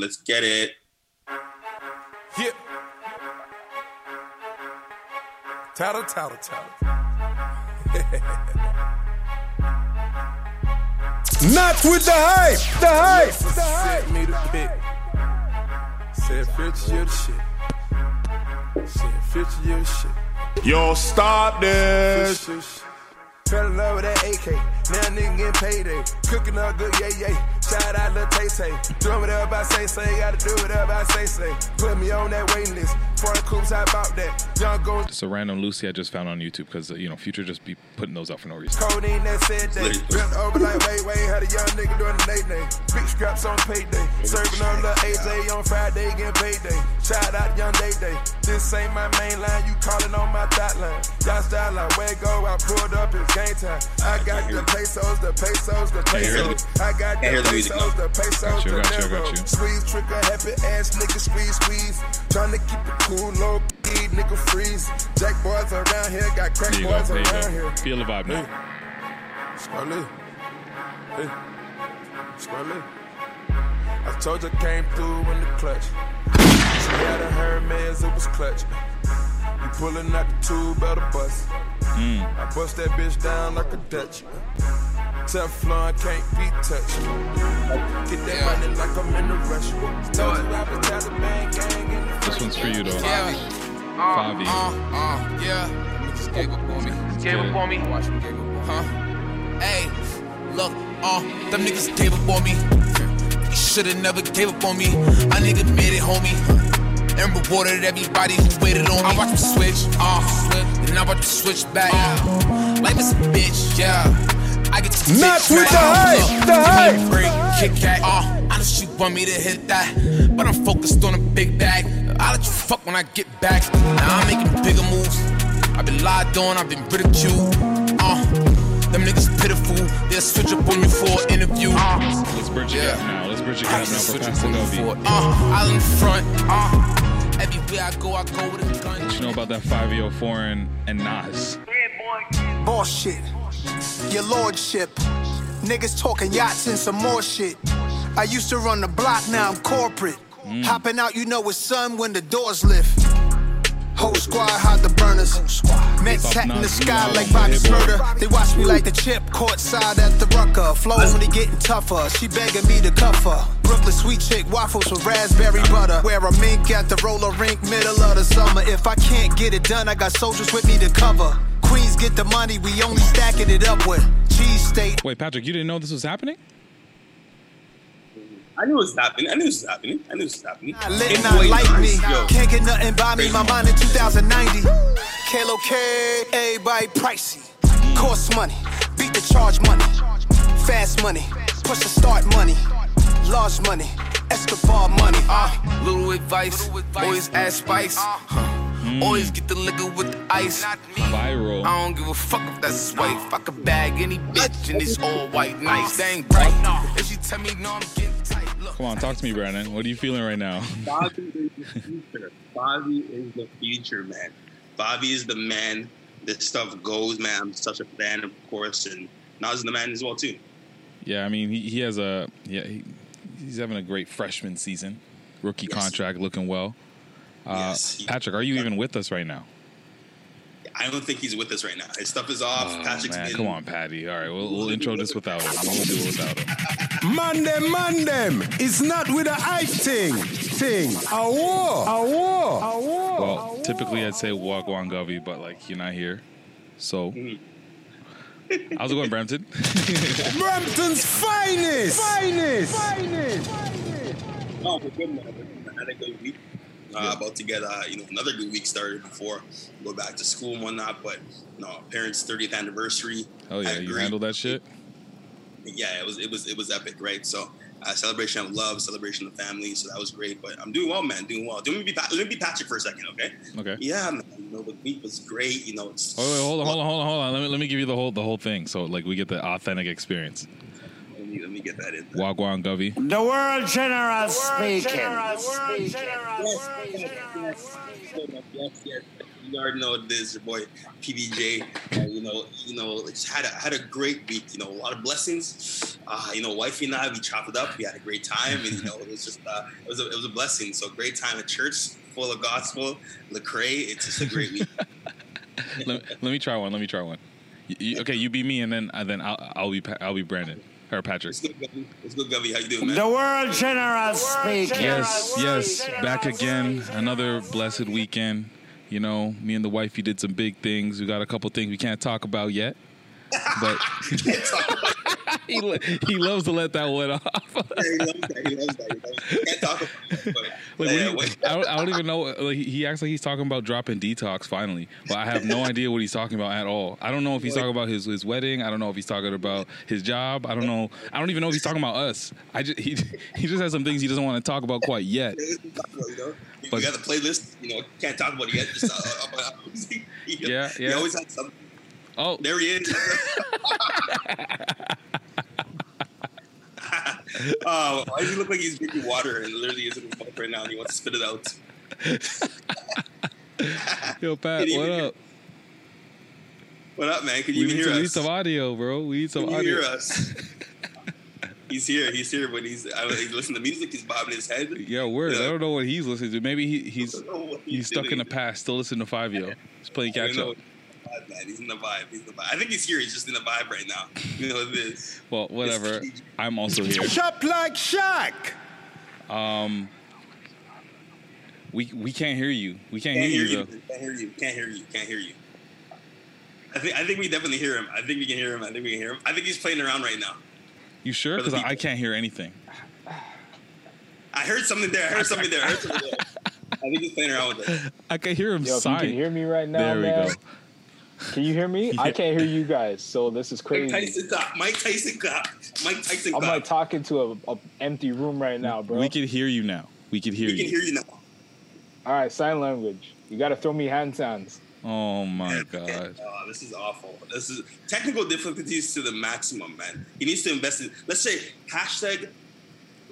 Let's get it. Yeah. Tattle, tattle, tattle. Not with the hype. The hype. The hype. Sent me the pick. Said 50 year the shit. Said 50 year the shit. Yo, stop this. Shit, shit. Fell in love with that AK. Now nigga getting payday. Cooking up good, yeah, yeah. Shout out Lil Tay Tay. Do whatever I say, say. Gotta do whatever I say, say. Put me on that waiting list. Foreign coops, how about that? Young go Just a random Lucy I just found on YouTube because uh, you know Future just be putting those out for no reason. Codeine that said that. Ripped over like wait, wait. Had a young nigga doing the Nate Nate. Big scraps on payday. Serving on the AJ on Friday, getting payday. Shout out Young Day Day. This ain't my main line. You calling on my dot line. Y'all style like where go. I pulled up. It's game time. I got the pesos, the pesos, the Can't hear the- pesos. I got can't the the pesos, the pesos, Got you, the got you, got you. Squeeze trigger, happy ass nigga squeeze, squeeze. Trying to keep it low key, nigga freeze. Jack boys around here, got crack There you go. boys There you around go. here. Feel the vibe now. Scarlet. Hey. Scarlet. I told you I came through in the clutch. She had a Hermes, it was clutch. You pulling out the tube out the bus. Mm. I bust that bitch down like a Dutch. Teflon can't be touched. Get that money like I'm in a rush. Told you I was Taliban gang in the This one's for you though. Yeah. Favi. Uh, uh, yeah. Niggas gave up on me. Gave up on me. Watch me gave up on me. Huh? Hey, look, uh, them niggas gave up on me. You should've never gave up on me. A nigga made it, homie. And rewarded everybody who waited on me. I watch them switch, uh, then I watch them switch back. Life is a bitch, yeah. I get to Not with the hype, the give me a hype. break, Kit Kat, uh, I know she want me to hit that, but I'm focused on a big bag. I'll let you fuck when I get back. Now I'm making bigger moves. I've been lied on, I've been ridiculed. Uh, them niggas pitiful. They'll switch up on you for an interview. Uh, Let's bridge it Yeah. up now. Let's bridge it I up can now for switch up on you for uh, I'll in front. Uh, everywhere I go, I go with a gun. What you know about that 5 foreign and Nas? Bullshit. Your lordship. Niggas talking yachts and some more shit. I used to run the block, now I'm corporate. Hopping out, you know it's sun when the doors lift. Whole squad hide the burners. Mets hat in the sky like Bobby. Shmurda. They watch me like the chip, courtside at the rucker. Flow only getting tougher. She begging me to cuff her. Brooklyn sweet chick waffles with raspberry butter. Wear a mink at the roller rink, middle of the summer. If I can't get it done, I got soldiers with me to cover. Queens get the money, we only stacking it up with cheese state. Wait, Patrick, you didn't know this was happening? I knew it was happening. I knew it was happening. I knew it was happening. Not lit, It's not way like me. yo. Can't get nothing by me. My mind in 2090. Kalo K, everybody pricey. Cost money, beat the charge money. Fast money, push the start money. Large money, Escobar money. Uh, little advice, always add spice. Huh. Always get the liquor with the ice. Viral. I don't give a fuck if that's white. Ah. Fuck a bag, any bitch, and it's all white. Nice, they ain't right. If she tell me no, I'm getting tight. Look. Come on, talk to me, Brandon. What are you feeling right now? Bobby is the future. Bobby is the future, man. Bobby is the man. This stuff goes, man. I'm such a fan, of course, and Nas is the man as well too. Yeah, I mean, he, he has a yeah, he, he's having a great freshman season, rookie Yes. contract, looking well. Uh, Yes. Patrick, are you even with us right now? I don't think he's with us right now. His stuff is off. Oh, Patrick's man, been come on, Patty. All right, we'll, we'll intro this without him. We'll do it without him. Man them, man them. It's not with a hype thing. Thing. A war. A war. A war. Well, typically I'd say Wagwan Govey, but like you're not here, so. How's it going, Brampton? Brampton's finest. Finest. Finest. Oh, good, man. I had a good week. Uh, about to get uh, you know another good week started before go back to school and whatnot. But you know, parents' 30th anniversary. Oh yeah, you handled that shit. Yeah, it was it was it was epic, right? So uh, celebration of love, celebration of family. So that was great. But I'm doing well, man. Doing well. Let me be let me be Patrick for a second, okay? Okay. Yeah, man. You know the week was great. You know, it's Wait, wait, hold on, hold on, hold on, hold on. Let me let me give you the whole the whole thing, so like we get the authentic experience. Let me, let me me get that in. there. Wagwan Govey. The world general speaking. Yes, yes, yes, yes. You already know what it is, your boy PBJ. Uh, you know, you know, just had a had a great week. You know, a lot of blessings. Uh, you know, wifey and I we chopped it up. We had a great time, and you know, it was just uh, it was a, it was a blessing. So great time at church, full of gospel. Lecrae, it's just a great week. let, let me try one. Let me try one. You- you- okay, you be me, and then uh, then I'll, I'll be I'll be Brandon or Patrick. It's good, Gubby. It's good, Gubby. How you doing, man? The world generous speaking. Yes, yes, back again. Another blessed weekend. You know, me and the wifey did some big things. We got a couple things we can't talk about yet, but he lo- he loves to let that one off. Yeah, he loves that. He loves that. He loves that. Can't talk about it, but Like, yeah, you- I, don't, I don't even know. Like, he- acts like he's talking about dropping detox finally, but I have no idea what he's talking about at all. I don't know if he's talking about his, his wedding. I don't know if he's talking about his job. I don't know. I don't even know if he's talking about us. I just he he just has some things he doesn't want to talk about quite yet. you know, you But- got the playlist. You know, can't talk about it yet. Just, uh, he, Yeah, He yeah. always has something. Oh, There he is. oh, why does he look like he's drinking water and literally is in his mouth right now and he wants to spit it out? yo, Pat, what hear- up? What up, man? Can you We even need, hear some, we need some audio, bro. We need some Can you audio. hear us? he's here. He's here, but he's. I he listen to music. He's bobbing his head. Yeah, word. I don't know what he's listening to. Maybe he, he's what he's stuck in the past, still listening to Five Yo. He's playing catch up. What- Man, he's in the vibe. He's in the vibe. I think he's here. He's just in the vibe right now. You know what it is. Well, whatever. I'm also here. Shop like Shaq. Um, we we can't hear you. We can't, Can't hear, hear you you. though. Can't hear you. Can't hear you. Can't hear you. I think I think we definitely hear him. I think we can hear him. I think we can hear him. I think he's playing around right now. You sure? Because I, I can't hear anything. I heard something there. I heard something there. I heard something there. I think he's playing around with it. I can hear him Yo, if you can hear me right now, there we man. go. Can you hear me? Yeah. I can't hear you guys, so this is Mike crazy. Tyson cop. Mike Tyson cop. Mike Tyson I'm like talking to a, a empty room right now, bro. We can hear you now. We can hear we can you. hear you now. All right, sign language. You got to throw me hand sounds. Oh my god. Oh, this is awful. This is technical difficulties to the maximum, man. He needs to invest in. Let's say hashtag.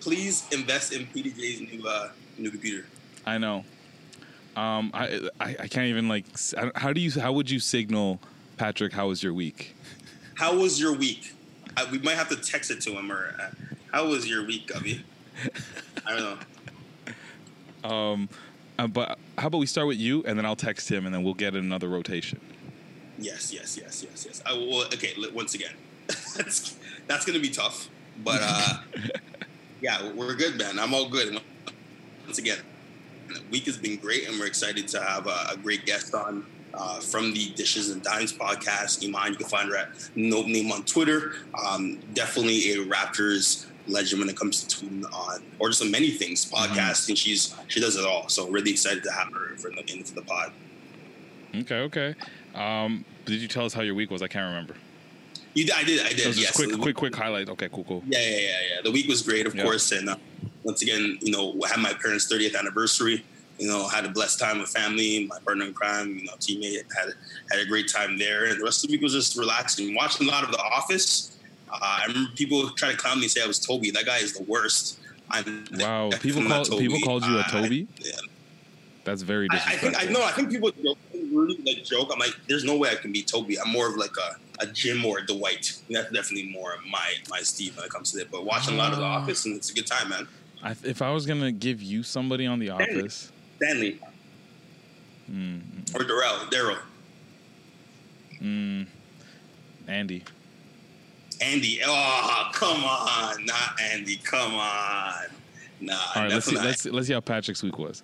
Please invest in PDJ's new uh, new computer. I know. Um, I, I I can't even like. I How do you? How would you signal, Patrick? How was your week? How was your week? Uh, we might have to text it to him or. Uh, how was your week, Gubby? I don't know. Um, uh, but how about we start with you, and then I'll text him, and then we'll get another rotation. Yes, yes, yes, yes, yes. I will. Okay, once again, that's that's gonna be tough, but uh, yeah, we're good, man. I'm all good. Once again, week has been great, and we're excited to have a, a great guest on uh, from the Dishes and Dimes podcast. Iman, you can find her at No Name on Twitter. Um, definitely a Raptors legend when it comes to tweeting on or just on many things, podcasting. She's she does it all. So really excited to have her for the, for the pod. Okay, okay. Um, did you tell us how your week was? I can't remember. You, I did, I did. So yes, quick, quick, quick highlight. Okay, cool, cool. Yeah, yeah, yeah, yeah. The week was great, of Yeah. course, and uh, once again, you know, I had my parents' 30th anniversary. You know, had a blessed time with family. My partner in crime, you know, teammate had had a great time there, and the rest of the week was just relaxing. Watching a lot of The Office. Uh, I remember people try to clown me and say I was Toby. That guy is the worst. I'm Wow, people call people called you a Toby. yeah. That's very I, I think I know. I think people joke, really like joke. I'm like, there's no way I can be Toby. I'm more of like a, a Jim or a Dwight. That's definitely more my my Steve when it comes to that. But watching a lot of The Ah. Office and it's a good time, man. I, if I was gonna give you somebody on The Stanley. Office, Stanley mm, or Darrell, Daryl, mm, Andy. Andy. Oh, come on, not Andy. Come on, nah. All right, let's see. Let's let's see how Patrick's week was.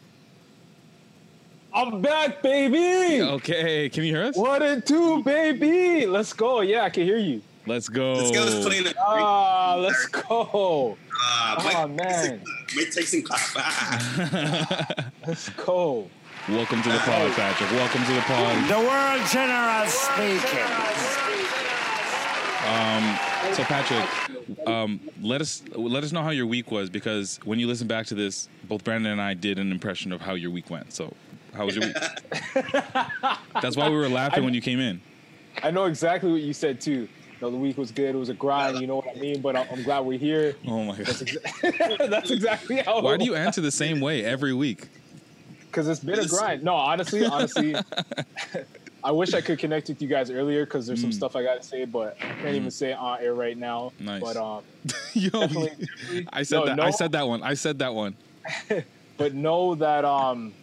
I'm back, baby. Okay, can you hear us? One and two, baby. Let's go. Yeah, I can hear you. Let's go. Let's get us playing the. Ah, let's go. Ah, Oh, Mike man. Tyson- Mike Tyson clap. Ah. Let's go. Welcome to the pod, Patrick. Welcome to the pod. The world general speaking. Um, so Patrick, um, let us let us know how your week was because when you listen back to this, both Brandon and I did an impression of how your week went. So, how was your week? That's why we were laughing when you came in. I know exactly what you said too. Know, the week was good. It was a grind. You know what I mean? But I'm, I'm glad we're here. Oh my That's, god. exa- that's exactly how. Why do you answer the same way every week? Because it's been a grind. No, honestly, honestly, I wish I could connect with you guys earlier because there's some Mm. stuff I got to say, but I can't even say it on air right now. Nice. But um, Yo, definitely, definitely- I said no, that. no, I said that one. I said that one. But know that um,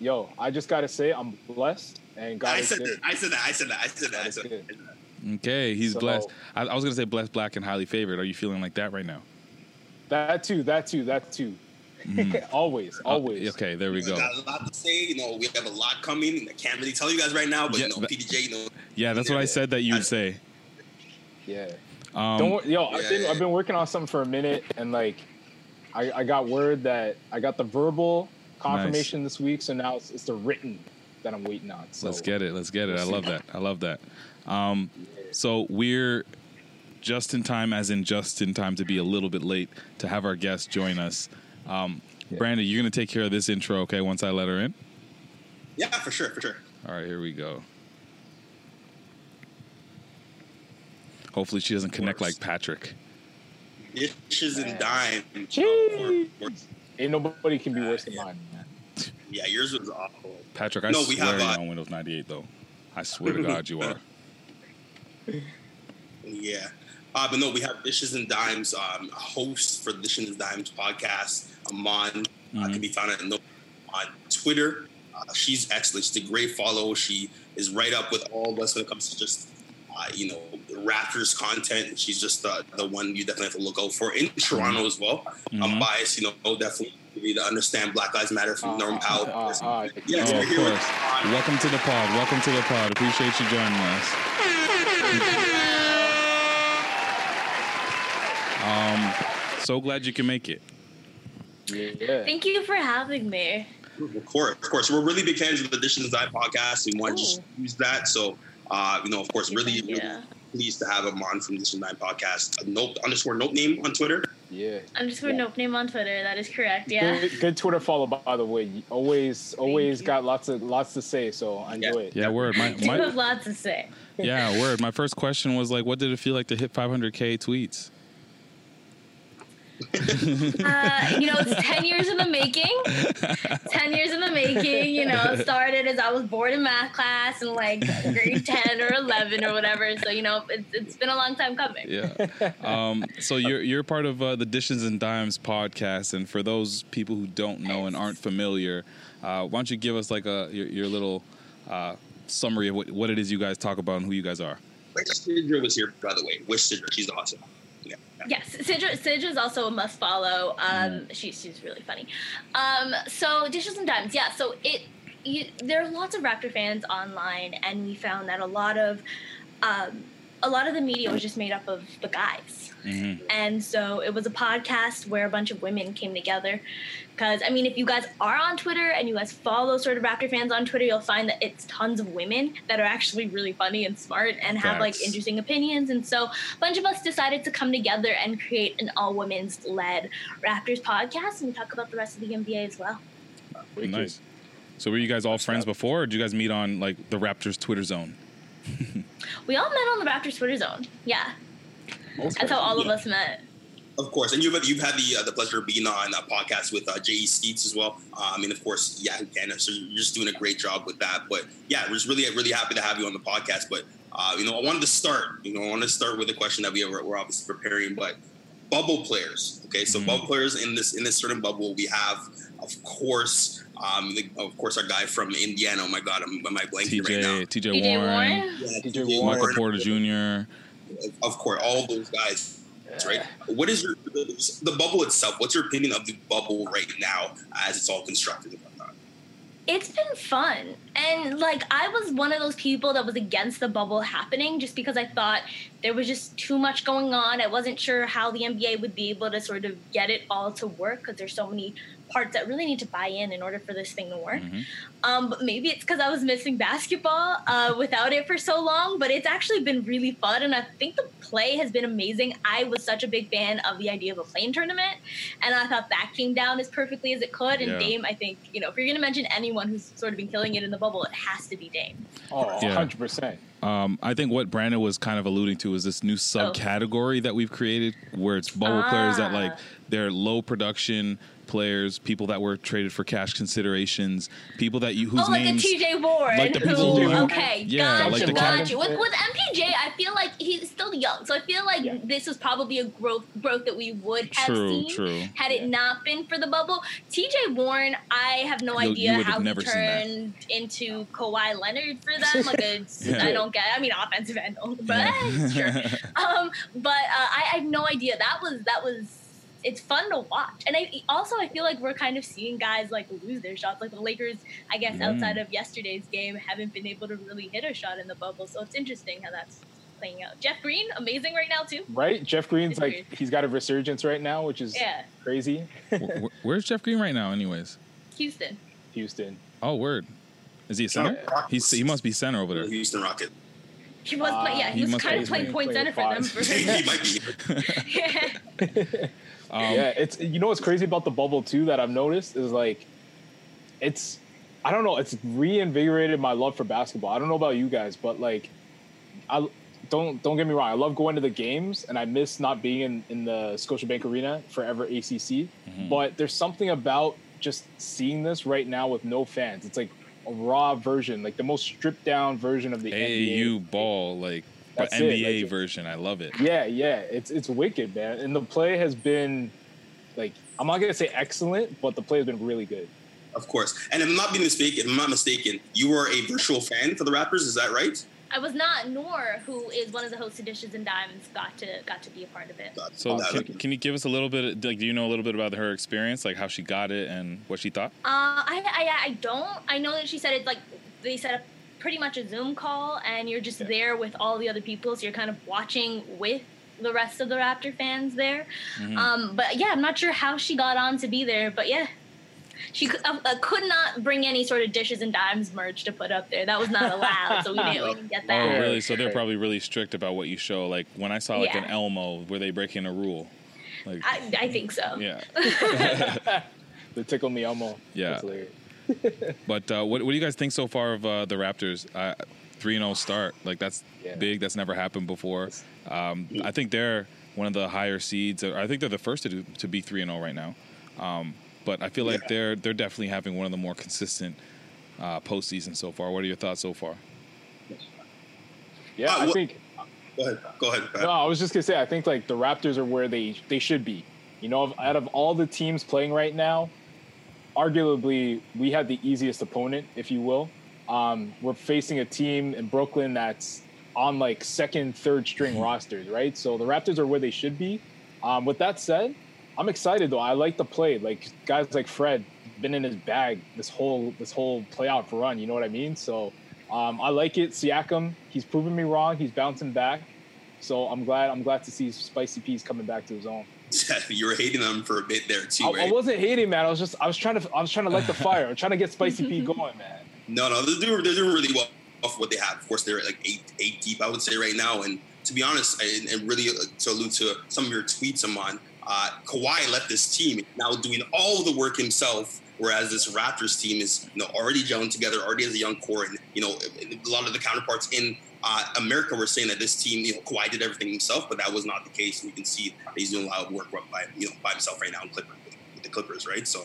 yo, I just gotta say I'm blessed and God I is said good. that. I said that. I said that. I said that. I God is said that. Okay, he's So- blessed. I, I was gonna say blessed, black, and highly favored. Are you feeling like that right now? That too, that too, that too. always, always. Uh, okay, there we We go. got a lot to say. You know, we have a lot coming. I can't really tell you guys right now, but Yeah, you know, that- PDJ, you know, Yeah, that's what I said that you would say. Yeah. Um, Don't worry, yo. I've been yeah. I've been working on something for a minute, and like, I, I got word that I got the verbal confirmation this week, so now it's, it's the written that I'm waiting on. So Let's get it. Let's get it. I love that. I love that. Um, so we're just in time, as in just in time to be a little bit late to have our guest join us. Um, Brandon, you're gonna take care of this intro, okay? Once I let her in. yeah, for sure, for sure. All right, here we go. Hopefully, she doesn't connect like Patrick. Dishes and dimes. Jeez. For- for- Ain't nobody can be worse than mine. Man. Yeah, yours was awful. Patrick, I No, we swear have, you're uh, on Windows 98 though. I swear to God, you are. Yeah. Uh, but no, we have Dishes and Dimes, um, a host for the Dishes and Dimes podcast, Amon, uh, Mhm. can be found at no, on Twitter. Uh, she's excellent. She's a great follow. She is right up with all of us when it comes to just, uh, you know, Raptors content. She's just uh, the one you definitely have to look out for in Toronto as well. I'm Mhm. biased, you know, definitely you need to understand Black Lives Matter from Uh, Norm uh, Powell. uh, uh, yeah, Oh, of course. Welcome to the pod. Welcome to the pod. Appreciate you joining us. Um, so glad you can make it. Yeah. Thank you for having me. Of course, of course. We're really big fans of the Dishes and podcast. We want to just use that. So, uh, you know, of course, really, really Yeah. pleased to have him on from Dishes and Dive podcast. Uh, nope underscore nope name on Twitter. Yeah. Underscore nope name on Twitter. That is correct. Yeah. Good, good Twitter follow, by the way. You Always, always you. got lots of lots to say, so I enjoy it. Yeah, word. My, You have lots to say. yeah, word. My first question was like, what did it feel like to hit 500k tweets? Uh, you know, it's 10 years in the making. 10 years in the making. You know, started as I was bored in math class in like grade 10 or 11 or whatever. So, you know, it's, it's been a long time coming. Yeah. Um, so you're you're part of uh, the Dishes and Dimes podcast, and for those people who don't know and aren't familiar, uh, why don't you give us like a your, your little uh, summary of what, what it is you guys talk about and who you guys are? Wish Sidra was here, by the way. Wish Sidra, she's awesome. Yeah. Yes, Sidra, Sidra is also a must follow. Um, she, she's really funny. Um, so Dishes and Dimes, yeah. So it, you, there are lots of Raptor fans online, and we found that a lot of, um, a lot of the media was just made up of the guys. Mhm. And so it was a podcast where a bunch of women came together. Because, I mean, if you guys are on Twitter and you guys follow sort of Raptor fans on Twitter, you'll find that it's tons of women that are actually really funny and smart and have like interesting opinions. And so a bunch of us decided to come together and create an all women's led Raptors podcast and talk about the rest of the NBA as well. Nice. So were you guys all friends before, or did you guys meet on like the Raptors Twitter zone? We all met on the Raptors Twitter zone. Yeah. That's how all of us met. Of course, and you've you've had the uh, the pleasure of being on a podcast with uh, J.E. Skeets as well. Uh, I mean, of course, yeah, Canada. So you're just doing a great job with that. But yeah, we're just really really happy to have you on the podcast. But uh, you know, I wanted to start. You know, I wanted to start with a question that we were, we're obviously preparing. But bubble players. Okay, so Mhm. bubble players in this in this certain bubble, we have, of course, um, the, of course, our guy from Indiana. Oh my God, am, am I blanking right now? TJ, TJ, Warren, Warren? Yeah, TJ TJ Warren. Michael Porter Jr. of course, all those guys, right? What is your the bubble itself? What's your opinion of the bubble right now as it's all constructed? It's been fun. And like I was one of those people that was against the bubble happening just because I thought there was just too much going on. I wasn't sure how the NBA would be able to sort of get it all to work because there's so many parts that really need to buy in in order for this thing to work. Mhm. Um, but maybe it's because I was missing basketball uh, without it for so long. But it's actually been really fun, and I think the play has been amazing. I was such a big fan of the idea of a playing tournament, and I thought that came down as perfectly as it could. And Yeah. Dame, I think you know, if you're going to mention anyone who's sort of been killing it in the bubble, it has to be Dame. Oh, Yeah. 100%. Um, I think what Brandon was kind of alluding to is this new subcategory that we've created, where it's bubble players that like Ah. they're low production players, people that were traded for cash considerations, people that you whose oh, like a names TJ Warren. like the people who- okay, Yeah, got like you, the got kind- you. With, with MPJ, I feel like he's still young, so I feel like Yeah. this was probably a growth growth that we would have True, seen true. had it not been for the bubble. TJ Warren, I have no You- you idea would have how he never seen that. turned into Kawhi Leonard for them. Like, a, Yeah. I don't get. I mean, offensive end, but sure. Um, but uh, I, I have no idea. That was that was. It's fun to watch, and I also I feel like we're kind of seeing guys like lose their shots. Like the Lakers, I guess, Mm. outside of yesterday's game, haven't been able to really hit a shot in the bubble. So it's interesting how that's playing out. Jeff Green, amazing right now too. Right? Jeff Green's It's like weird. he's got a resurgence right now, which is Yeah, crazy. Wh- wh- Where's Jeff Green right now, anyways? Houston. Houston. Oh, word. Is he a center? Yeah. He's he must be center over there. Houston Rocket. He was, play, yeah, he, he was kind of playing playing point center for them. For, he might be. yeah. Um, yeah, it's you know what's crazy about the bubble too that I've noticed is like it's I don't know, it's reinvigorated my love for basketball. I don't know about you guys, but like I don't don't get me wrong, I love going to the games and I miss not being in, in the Scotiabank Arena forever ACC. But there's something about just seeing this right now with no fans. It's like a raw version, like the most stripped down version of the NBA. AAU ball, like That's it, NBA like- version. I love it. Yeah, yeah, it's it's wicked, man. And the play has been like I'm not gonna say excellent, but the play has been really good. Of course. And if I'm not being mistaken, if I'm not mistaken, you were a virtual fan for the Raptors. Is that right? I was not. Nor, who is one of the hosts of Dishes and Diamonds, got to got to be a part of it. So can, can you give us a little bit? Like, do you know a little bit about her experience, like how she got it and what she thought? Uh, I, I I don't. I know that she said it like they set up pretty much a Zoom call, and you're just there with all the other people, so you're kind of watching with the rest of the Raptor fans there. Mm-hmm. Um, but yeah, I'm not sure how she got on to be there, but yeah. She could, uh, uh, could not bring any sort of dishes and dimes merch to put up there. That was not allowed, so we didn't, we didn't get Oh, that. really? So they're probably really strict about what you show. Like when I saw like Yeah. an Elmo, were they breaking a rule? Like, I, I think so. yeah. The tickle me Elmo. Yeah. That's hilarious. But uh, what, what do you guys think so far of uh, the Raptors? Uh, Three and zero start. Like that's Yeah. big. That's never happened before. Um, I think they're one of the higher seeds. I think they're the first to do, to be three and zero right now. Um, but I feel like Yeah. they're they're definitely having one of the more consistent uh, postseasons so far. What are your thoughts so far? Yeah, Uh, I what- think Go ahead. Go ahead. Pat. no, I was just gonna say I think like the Raptors are where they they should be. You know, out of all the teams playing right now, arguably we had the easiest opponent, if you will. Um, we're facing a team in Brooklyn that's on like second, third string rosters, right? So the Raptors are where they should be. Um, with that said, I'm excited though. I like the play. Like guys like Fred been in his bag this whole this whole playoff run. You know what I mean? So um, I like it. Siakam, he's proven me wrong. He's bouncing back. So I'm glad. I'm glad to see Spicy P's coming back to his own. you were hating them for a bit there too, I, right? I wasn't hating, man. I was just I was trying to I was trying to light the fire. I'm trying to get Spicy P going, man. No, no, they're doing, they're doing really well off what they have. Of course, they're like eight eight deep, I would say, right now. And to be honest, and, and really uh, to allude to some of your tweets, Amon, uh, Kawhi left this team now doing all the work himself. Whereas this Raptors team is, you know, already gelling together, already has a young core, and you know, a lot of the counterparts in uh, America were saying that this team, you know, Kawhi did everything himself, but that was not the case. And you can see that he's doing a lot of work by, you know, by himself right now in Clippers with the Clippers, right? So,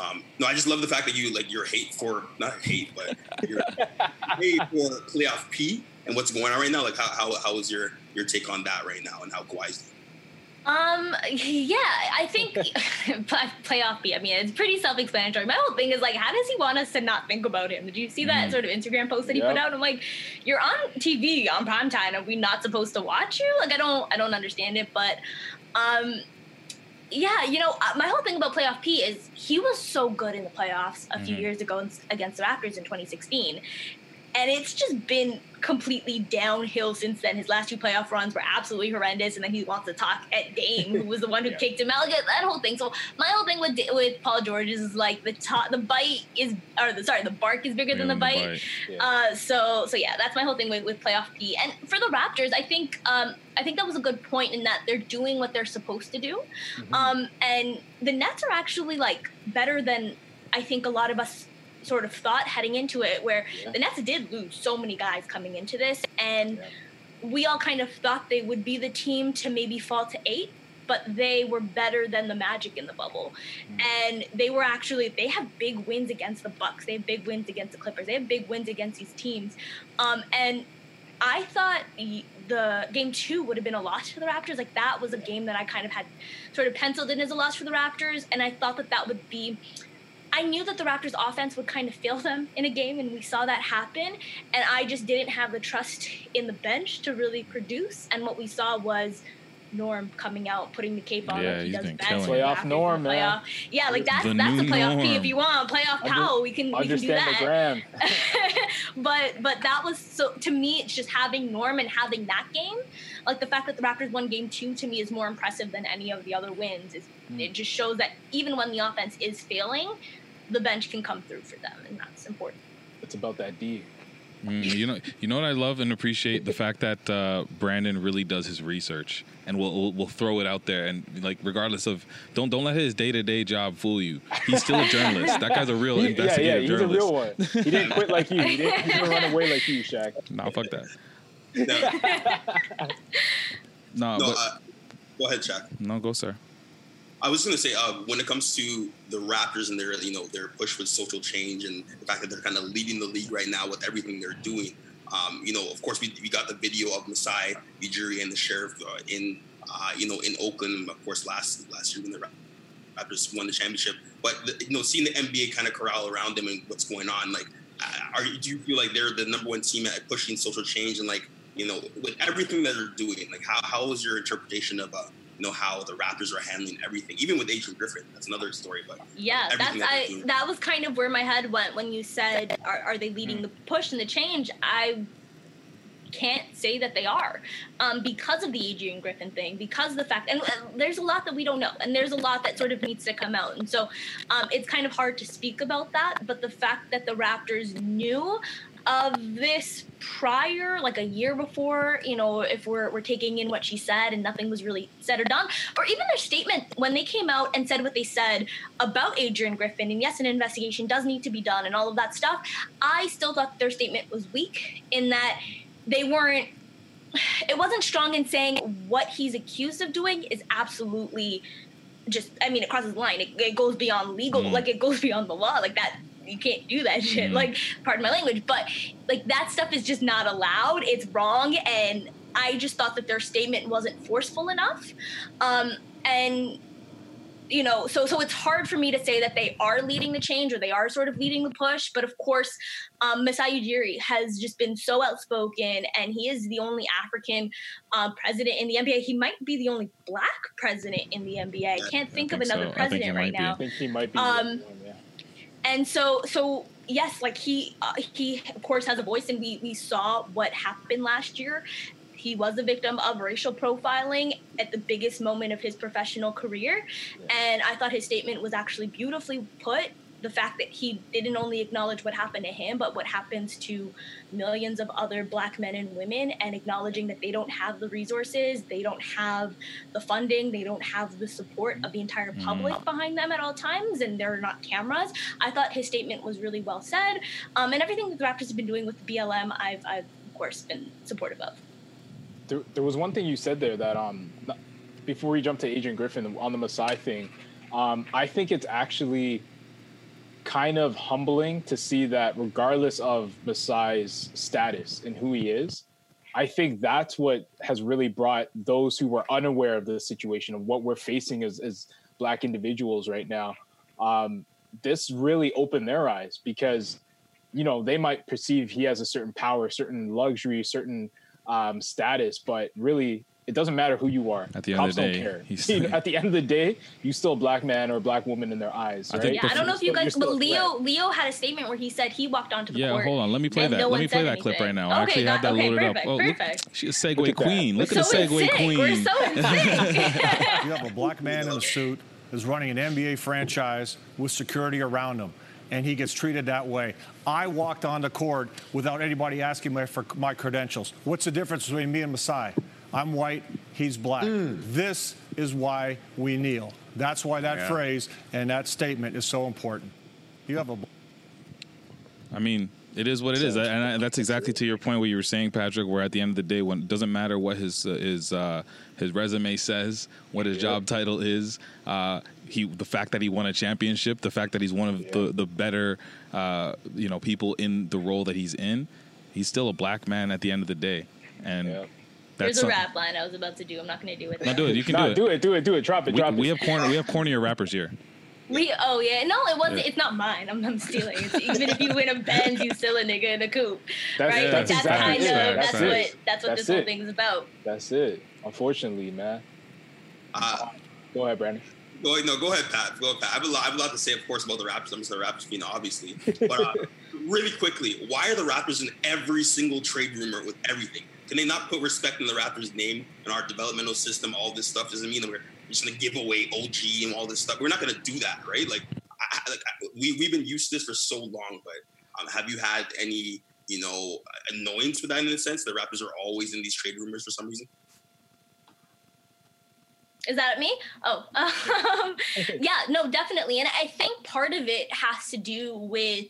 um, no, I just love the fact that you like your hate for not hate, but your hate for playoff P and what's going on right now. Like, how how how is your your take on that right now and how Kawhi's doing? Um, yeah, I think play- playoff P. I mean, it's pretty self-explanatory. My whole thing is like, how does he want us to not think about him? Did you see that sort of Instagram post that he Yep. put out? I'm like, you're on TV on primetime. Are we not supposed to watch you? Like, I don't, I don't understand it. But, um, yeah, you know, uh, my whole thing about playoff P is he was so good in the playoffs a few years ago against the Raptors in 2016. And it's just been completely downhill since then. His last two playoff runs were absolutely horrendous, and then he wants to talk at Dame, who was the one who kicked him out. Like, that whole thing. So my whole thing with with Paul George is like the top, the bite is, or the sorry, the bark is bigger than the bite. Yeah. Uh, so so yeah, that's my whole thing with, with playoff P. And for the Raptors, I think um, I think that was a good point in that they're doing what they're supposed to do. Um, and the Nets are actually like better than I think a lot of us sort of thought heading into it, where the Nets did lose so many guys coming into this, and we all kind of thought they would be the team to maybe fall to eight. But they were better than the Magic in the bubble, and they were actually they have big wins against the Bucks. They have big wins against the Clippers. They have big wins against these teams, um, and I thought the game two would have been a loss for the Raptors. Like that was a game that I kind of had sort of penciled in as a loss for the Raptors, and I thought that that would be. I knew that the Raptors' offense would kind of fail them in a game, and we saw that happen. And I just didn't have the trust in the bench to really produce. And what we saw was Norm coming out, putting the cape on Yeah, like he he's does been best. killing for the it. Playoff Norm, the man. playoff. Yeah, like that's The that's a playoff P Norm. if you want. Playoff Powell, we can we can do that but but that was so to me it's just having Norm and having that game like the fact that the Raptors won game two to me is more impressive than any of the other wins is it just shows that even when the offense is failing the bench can come through for them and that's important It's about that D. Mm, you know, you know what I love and appreciate the fact that uh, Brandon really does his research and will will will throw it out there and like regardless of don't don't let his day to day job fool you. He's still a journalist. That guy's a real He- yeah, investigative yeah, he's journalist. a real one. He didn't quit like you. He didn't, he didn't run away like you, Shaq. Nah, fuck that. No, Nah, no but uh, go ahead, Shaq. no, go sir. I was going to say uh, when it comes to the Raptors and their you know their push with social change and the fact that they're kind of leading the league right now with everything they're doing. Um, you know, of course, we, we got the video of Masai Ujiri and the sheriff uh, in uh, you know in Oakland, of course, last last year when the Raptors won the championship. But the, you know, seeing the NBA kind of corral around them and what's going on, like, uh, are do you feel like they're the number one team at pushing social change and like you know with everything that they're doing? Like, how how is your interpretation of uh, you know how the Raptors are handling everything, even with Adrian Griffin. That's another story, but yeah that's that I that was kind of where my head went when you said are, are they leading the push and the change I can't say that they are um, because of the Adrian Griffin thing, because of the fact, and uh, there's a lot that we don't know, and there's a lot that sort of needs to come out. And so um, it's kind of hard to speak about that. But the fact that the Raptors knew of this prior, like a year before, you know, if we're, we're taking in what she said and nothing was really said or done, or even their statement when they came out and said what they said about Adrian Griffin, and yes, an investigation does need to be done and all of that stuff, I still thought their statement was weak in that they weren't it wasn't strong in saying what he's accused of doing is absolutely just i mean it crosses the line it, it goes beyond legal Mm. like it goes beyond the law like that you can't do that shit Mm. like pardon my language but like that stuff is just not allowed it's wrong and i just thought that their statement wasn't forceful enough um and you know, so so it's hard for me to say that they are leading the change or they are sort of leading the push. But of course, um, Masai Ujiri has just been so outspoken, and he is the only African uh, president in the NBA. He might be the only Black president in the NBA. I can't think, think of another so. I think he president right might be. now I think he might be. Um, the one, yeah. And so so yes like he uh, he of course has a voice and we we saw what happened last year. He was a victim of racial profiling at the biggest moment of his professional career. And i thought his statement was actually beautifully put the fact that he didn't only acknowledge what happened to him but what happens to millions of other black men and women and acknowledging that they don't have the resources they don't have the funding they don't have the support of the entire public behind them at all times and there are not cameras. I thought his statement was really well said. Um, and everything that the raptors have been doing with the blm i've, I've of course been supportive of. There, there was one thing you said there that um before we jump to Adrian Griffin on the Masai thing, um, I think it's actually kind of humbling to see that regardless of Masai's status and who he is, I think that's what has really brought those who were unaware of the situation of what we're facing as, as black individuals right now. Um, this really opened their eyes because, you know, they might perceive he has a certain power, certain luxury, certain um, status, but really it doesn't matter who you are. At the end of Cops the don't day, care. he's- You know, at the end of the day, you still a black man or a black woman in their eyes. I Right? think yeah i don't know if you guys but leo leo had a statement where he said he walked onto the Yeah, court hold on. Let me play that. no Let me play said that clip anything. right now. I Okay, actually have that- that okay, loaded perfect, up. Oh, look, perfect. she's a segue Look at that. queen. Look We're at the so in segue queen. We're so in sync. You have a black man in a suit is running an NBA franchise with security around him, and he gets treated that way. I walked on the court without anybody asking me for my credentials. What's the difference between me and Masai? I'm white, he's black. This is why we kneel. That's why that Yeah. phrase and that statement is so important. You have a I mean, it is what it is, and I, that's exactly to your point what you were saying, Patrick. Where at the end of the day, when it doesn't matter what his uh, his uh, his resume says, what his job title is, uh, he the fact that he won a championship, the fact that he's one of the the better uh, you know people in the role that he's in, he's still a black man at the end of the day, and. Yeah. There's That's a some- rap line I was about to do. I'm not going to do it. No, do it. You can Nah, do it. do it, do it, do it. Drop it, We, drop we it. have corner. We have cornier rappers here. We oh yeah no it wasn't Yeah. it's not mine I'm, I'm stealing it's, even if you win a Benz you still a nigga in a coupe That's- right that's that's, exactly kind of That's that's, it. what that's what That's this whole it. thing's about That's it. Unfortunately, man. Uh, Go ahead, Brandon. Go ahead, no, go ahead, Pat. Go ahead, Pat. I have a lot, I have a lot to say, of course, about the Raptors. I'm just a Raptors fan, obviously. But uh, really quickly, why are the Raptors in every single trade rumor with everything? Can they not put respect in the Raptors' name and our developmental system? All this stuff doesn't mean that we're just going to give away OG and all this stuff. We're not going to do that, right? Like, I, I- like I, we we've been used to this for so long. But um, have you had any, you know, annoyance with that in a sense? The Raptors are always in these trade rumors for some reason. Is that me? Oh, um, yeah, no, definitely. And I think part of it has to do with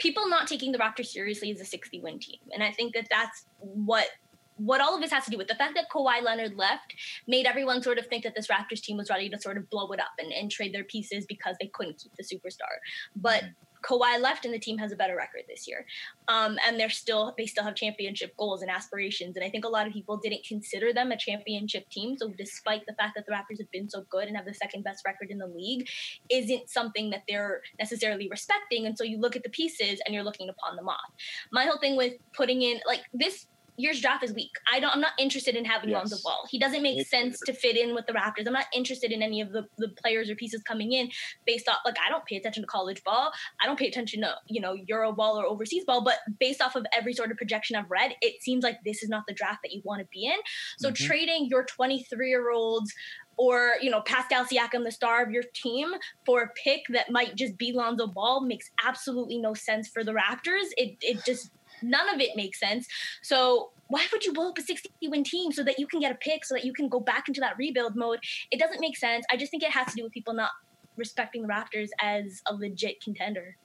people not taking the Raptors seriously as a 60 win team. And I think that that's what what all of this has to do with the fact that Kawhi Leonard left made everyone sort of think that this Raptors team was ready to sort of blow it up and, and trade their pieces because they couldn't keep the superstar. But mm-hmm. Kawhi left and the team has a better record this year. Um, and they're still they still have championship goals and aspirations. And I think a lot of people didn't consider them a championship team. So despite the fact that the Raptors have been so good and have the second best record in the league, isn't something that they're necessarily respecting. And so you look at the pieces and you're looking upon them off. My whole thing with putting in like this year's draft is weak. I don't I'm not interested in having Yes. Lonzo Ball. He doesn't make sense to fit in with the Raptors. I'm not interested in any of the, the players or pieces coming in based off like I don't pay attention to college ball. I don't pay attention to, you know, Euro ball or overseas ball, but based off of every sort of projection I've read, it seems like this is not the draft that you want to be in. So mm-hmm. trading your 23 year olds or, you know, Pascal Siakam, the star of your team, for a pick that might just be Lonzo Ball makes absolutely no sense for the Raptors. It it just none of it makes sense. So why would you blow up a 60 win team so that you can get a pick so that you can go back into that rebuild mode? It doesn't make sense. I just think it has to do with people not respecting the Raptors as a legit contender.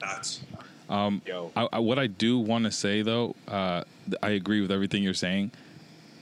That's Um, Yo. I, I, what I do want to say though, uh, th- I agree with everything you're saying.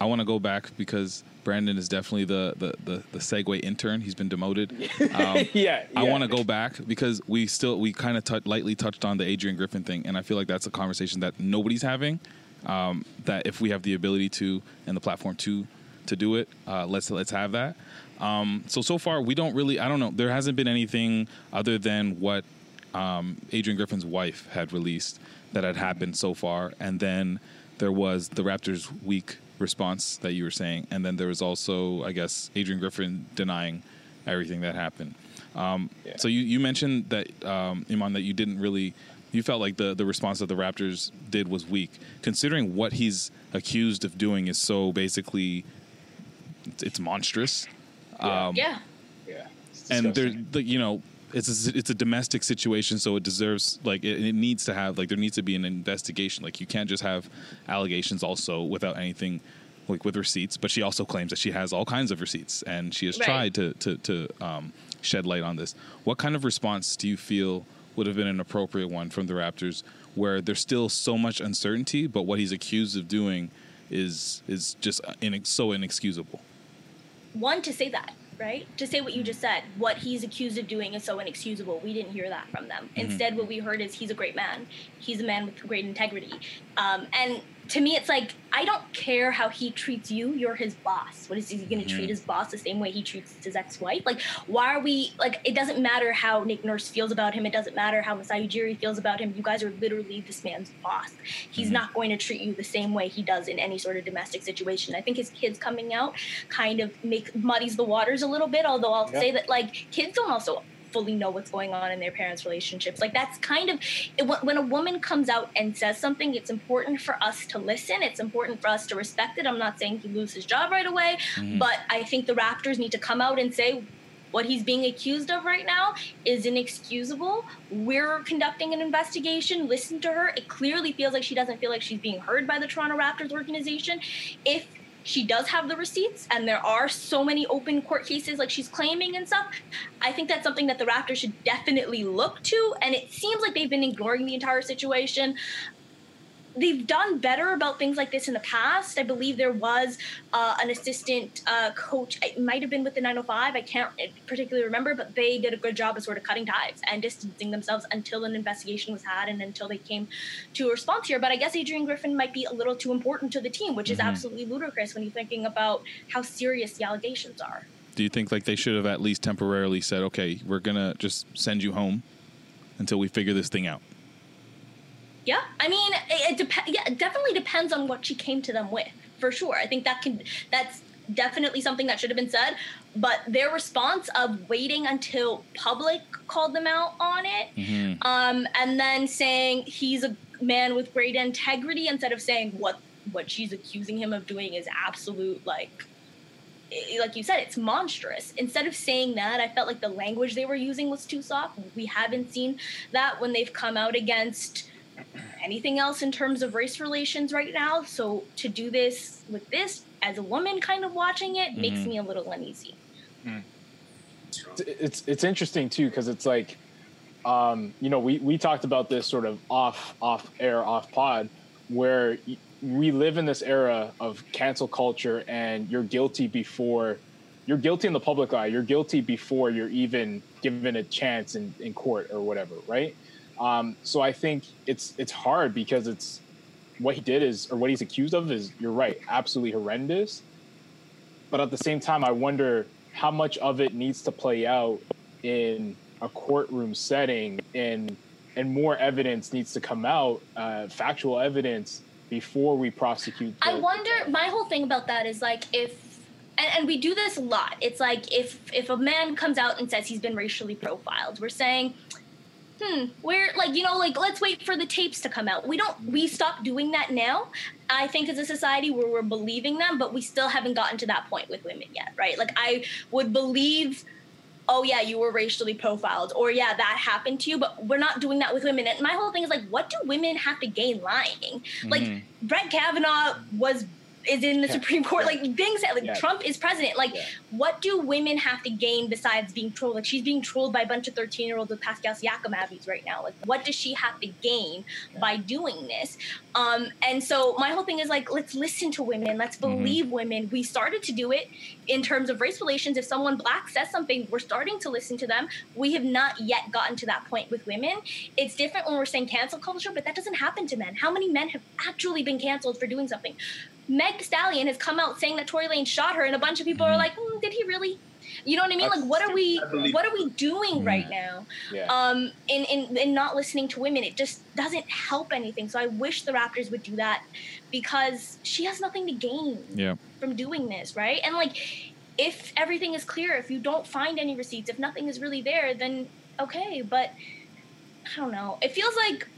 I want to go back because Brandon is definitely the the the, the segue intern. He's been demoted. Um, yeah, I want to go back because we still we kind of t- lightly touched on the Adrian Griffin thing, and I feel like that's a conversation that nobody's having. Um, that if we have the ability to and the platform to to do it, uh, let's let's have that. Um, so so far we don't really. I don't know. There hasn't been anything other than what um, Adrian Griffin's wife had released that had happened so far, and then there was the Raptors' weak response that you were saying, and then there was also, I guess, Adrian Griffin denying everything that happened. Um, Yeah. So you, you mentioned that um, Iman that you didn't really, you felt like the the response that the Raptors did was weak, considering what he's accused of doing is so basically, it's, it's monstrous. Yeah. Um, Yeah. Yeah. It's and there's the you know it's a, it's a domestic situation so it deserves like it, it needs to have like there needs to be an investigation. Like you can't just have allegations also without anything like with receipts but she also claims that she has all kinds of receipts and she has Right. tried to to, to um, shed light on this. What kind of response do you feel would have been an appropriate one from the raptors where there's still so much uncertainty but what he's accused of doing is is just in, so inexcusable? One to say that right? To say what you just said what he's accused of doing is so inexcusable. We didn't hear that from them. Instead what we heard is he's a great man. He's a man with great integrity. Um, and to me it's like i don't care how he treats you you're his boss. What is he going to mm-hmm. treat his boss the same way he treats his ex-wife? Like why are we like it doesn't matter how nick nurse feels about him it doesn't matter how masai ujiri feels about him you guys are literally this man's boss. He's mm-hmm. not going to treat you the same way he does in any sort of domestic situation. I think his kids coming out kind of make muddies the waters a little bit although i'll Yeah. say that like kids don't also fully know what's going on in their parents relationships like that's kind of it, when- a woman comes out and says something it's important for us to listen it's important for us to respect it i'm not saying he lose his job right away mm-hmm. but i think the raptors need to come out and say what he's being accused of right now is inexcusable. We're conducting an investigation. Listen to her. It clearly feels like she doesn't feel like she's being heard by the Toronto Raptors organization. If she does have the receipts and there are so many open court cases like she's claiming and stuff, I think that's something that the Raptors should definitely look to. And it seems like they've been ignoring the entire situation they've done better about things like this in the past. I believe there was uh, an assistant uh, coach. It might have been with the 905. I can't particularly remember, but they did a good job of sort of cutting ties and distancing themselves until an investigation was had and until they came to a response here. But I guess Adrian Griffin might be a little too important to the team, which is mm-hmm. absolutely ludicrous when you're thinking about how serious the allegations are. Do you think like they should have at least temporarily said, "Okay, we're gonna just send you home until we figure this thing out"? Yeah, I mean, it, it dep- Yeah, it definitely depends on what she came to them with, for sure. I think that can that's definitely something that should have been said. But their response of waiting until public called them out on it, mm-hmm. um, and then saying he's a man with great integrity instead of saying what what she's accusing him of doing is absolute like like you said, it's monstrous. Instead of saying that, I felt like the language they were using was too soft. We haven't seen that when they've come out against anything else in terms of race relations right now. So to do this with this as a woman kind of watching it mm-hmm. makes me a little uneasy. Mm. It's it's interesting too because it's like, um, you know, we we talked about this sort of off off air off pod where we live in this era of cancel culture and you're guilty before you're guilty in the public eye you're guilty before you're even given a chance in, in court or whatever right um, so I think it's it's hard because it's what he did is or what he's accused of is you're right, absolutely horrendous. But at the same time, I wonder how much of it needs to play out in a courtroom setting and and more evidence needs to come out, uh, factual evidence before we prosecute. The, I wonder. My whole thing about that is like if. And, and we do this a lot. It's like if if a man comes out and says he's been racially profiled, we're saying, hmm, where like you know like let's wait for the tapes to come out. We don't we stop doing that now. I think as a society where we're believing them, but we still haven't gotten to that point with women yet, right? Like I would believe oh yeah, you were racially profiled, or yeah, that happened to you, but we're not doing that with women. And my whole thing is like, what do women have to gain lying? Mm-hmm. Like Brett Kavanaugh was is in the yeah. Supreme Court. Yeah. Like being said, like yeah. Trump is president. Like, what do women have to gain besides being trolled? Like she's being trolled by a bunch of thirteen year olds with Pascal Siakam Abbeys right now. Like, what does she have to gain by doing this? Um, and so my whole thing is like, let's listen to women. Let's mm-hmm. believe mm-hmm. women. We started to do it in terms of race relations. If someone black says something, we're starting to listen to them. We have not yet gotten to that point with women. It's different when we're saying cancel culture, but that doesn't happen to men. How many men have actually been canceled for doing something? Meg Stallion has come out saying that Tory Lanez shot her, and a bunch of people are mm-hmm. like, mm, "Did he really?" You know what I mean? That's, like, what are we? What are we doing mm. right now? Yeah. Um, in, in in not listening to women, it just doesn't help anything. So I wish the Raptors would do that because she has nothing to gain yeah. from doing this, right? And like, if everything is clear, if you don't find any receipts, if nothing is really there, then okay. But I don't know. It feels like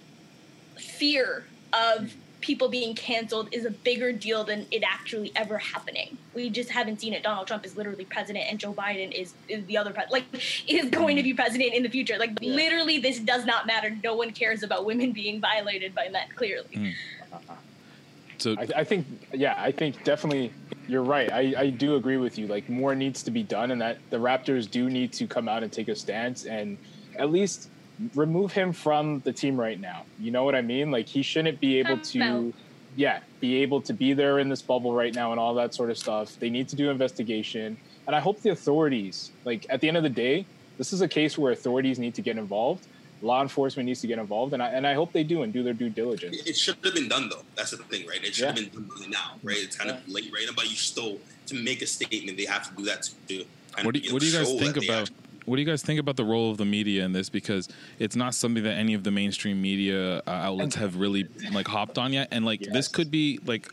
fear of people being canceled is a bigger deal than it actually ever happening. We just haven't seen it. Donald Trump is literally president, and Joe Biden is, is the other president. Like, is going to be president in the future. Like, yeah. literally, this does not matter. No one cares about women being violated by men, clearly. Mm. So I, I, think, yeah, I think definitely you're right. I, I do agree with you. Like, more needs to be done, and that the Raptors do need to come out and take a stance and at least remove him from the team right now. You know what I mean? Like he shouldn't be able to yeah, be able to be there in this bubble right now and all that sort of stuff. They need to do investigation. And I hope the authorities, like at the end of the day, this is a case where authorities need to get involved. Law enforcement needs to get involved, and I and I hope they do and do their due diligence. It should have been done though. That's the thing, right? It should yeah. have been done now, right? It's kind yeah. of late right now, but you still to make a statement, they have to do that to. What do, you, what do you guys think about? What do you guys think about the role of the media in this? Because it's not something that any of the mainstream media uh, outlets have really like hopped on yet, and like yes. this could be like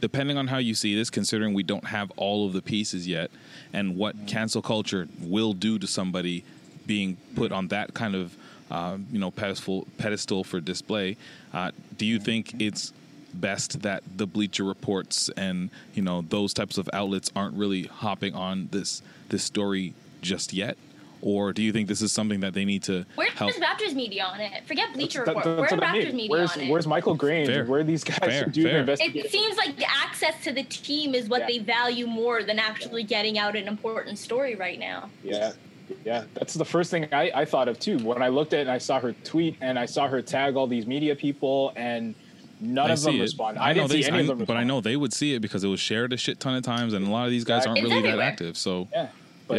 depending on how you see this, considering we don't have all of the pieces yet, and what cancel culture will do to somebody being put on that kind of uh, you know pedestal pedestal for display. Uh, do you think it's best that the Bleacher Reports and you know those types of outlets aren't really hopping on this this story just yet? Or do you think this is something that they need to Where's help? Raptors media on it? Forget Bleacher That- Report. that's Where's what I Raptors mean. media Where's, on it? where's Michael Grange? Fair. Where are these guys Fair, who do fair. the it seems like the access to the team is what Yeah. they value more than actually getting out an important story right now. Yeah, yeah. That's the first thing I, I thought of too. When I looked at it and I saw her tweet and I saw her tag all these media people and none I of them see respond. I, I, know didn't they, see any I- of them but I know they would see it because it was shared a shit ton of times, and a lot of these guys aren't It's really that active. So Yeah,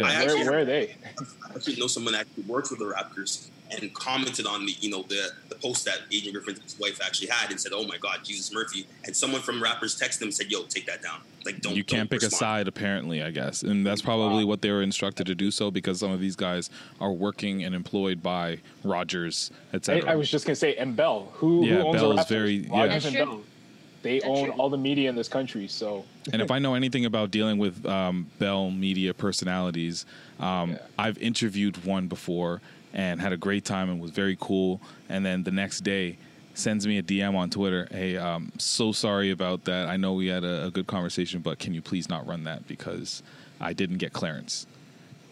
but Yeah. I where, actually- where are they? I actually know someone that actually works with the Raptors and commented on the you know the the post that Adrian Griffin's wife actually had and said, "Oh my God, Jesus Murphy!" And someone from Raptors texted them and said, "Yo, take that down. Like, don't you can't don't pick a side, apparently. I guess, and that's probably what they were instructed to do so because some of these guys are working and employed by Rogers, etc. I was just gonna say, and Bell, who, Yeah, who owns Bell the is Raptors? very- Rogers yeah. That's and true. Bell. They That's own true. all the media in this country, so and if I know anything about dealing with um, Bell media personalities, um, Yeah. I've interviewed one before and had a great time and was very cool. And then the next day, sends me a DM on Twitter. Hey, um, so sorry about that. I know we had a, a good conversation, but can you please not run that because I didn't get clearance.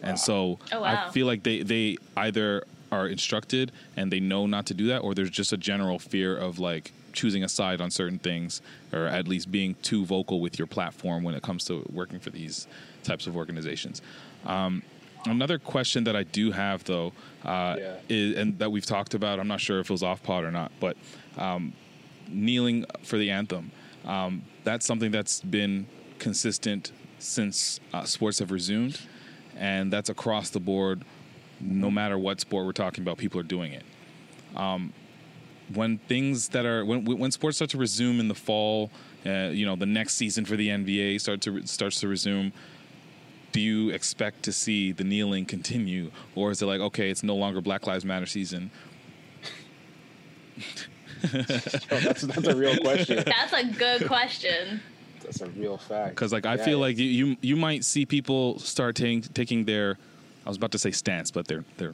Wow. And so Oh, I feel like they they either are instructed and they know not to do that, or there's just a general fear of like choosing a side on certain things, or at least being too vocal with your platform when it comes to working for these types of organizations. Um, another question that I do have though, uh, Yeah. is, and that we've talked about, I'm not sure if it was off pod or not, but um, kneeling for the anthem. Um, that's something that's been consistent since uh, sports have resumed, and that's across the board. No matter what sport we're talking about, people are doing it. Um, when things that are when when sports start to resume in the fall, uh, you know, the next season for the NBA start to starts to resume. Do you expect to see the kneeling continue, or is it like okay, it's no longer Black Lives Matter season? Oh, that's that's a real question. That's a good question. That's a real fact. Because like I Yeah, feel like you, you you might see people start taking taking their I was about to say stance, but they're they're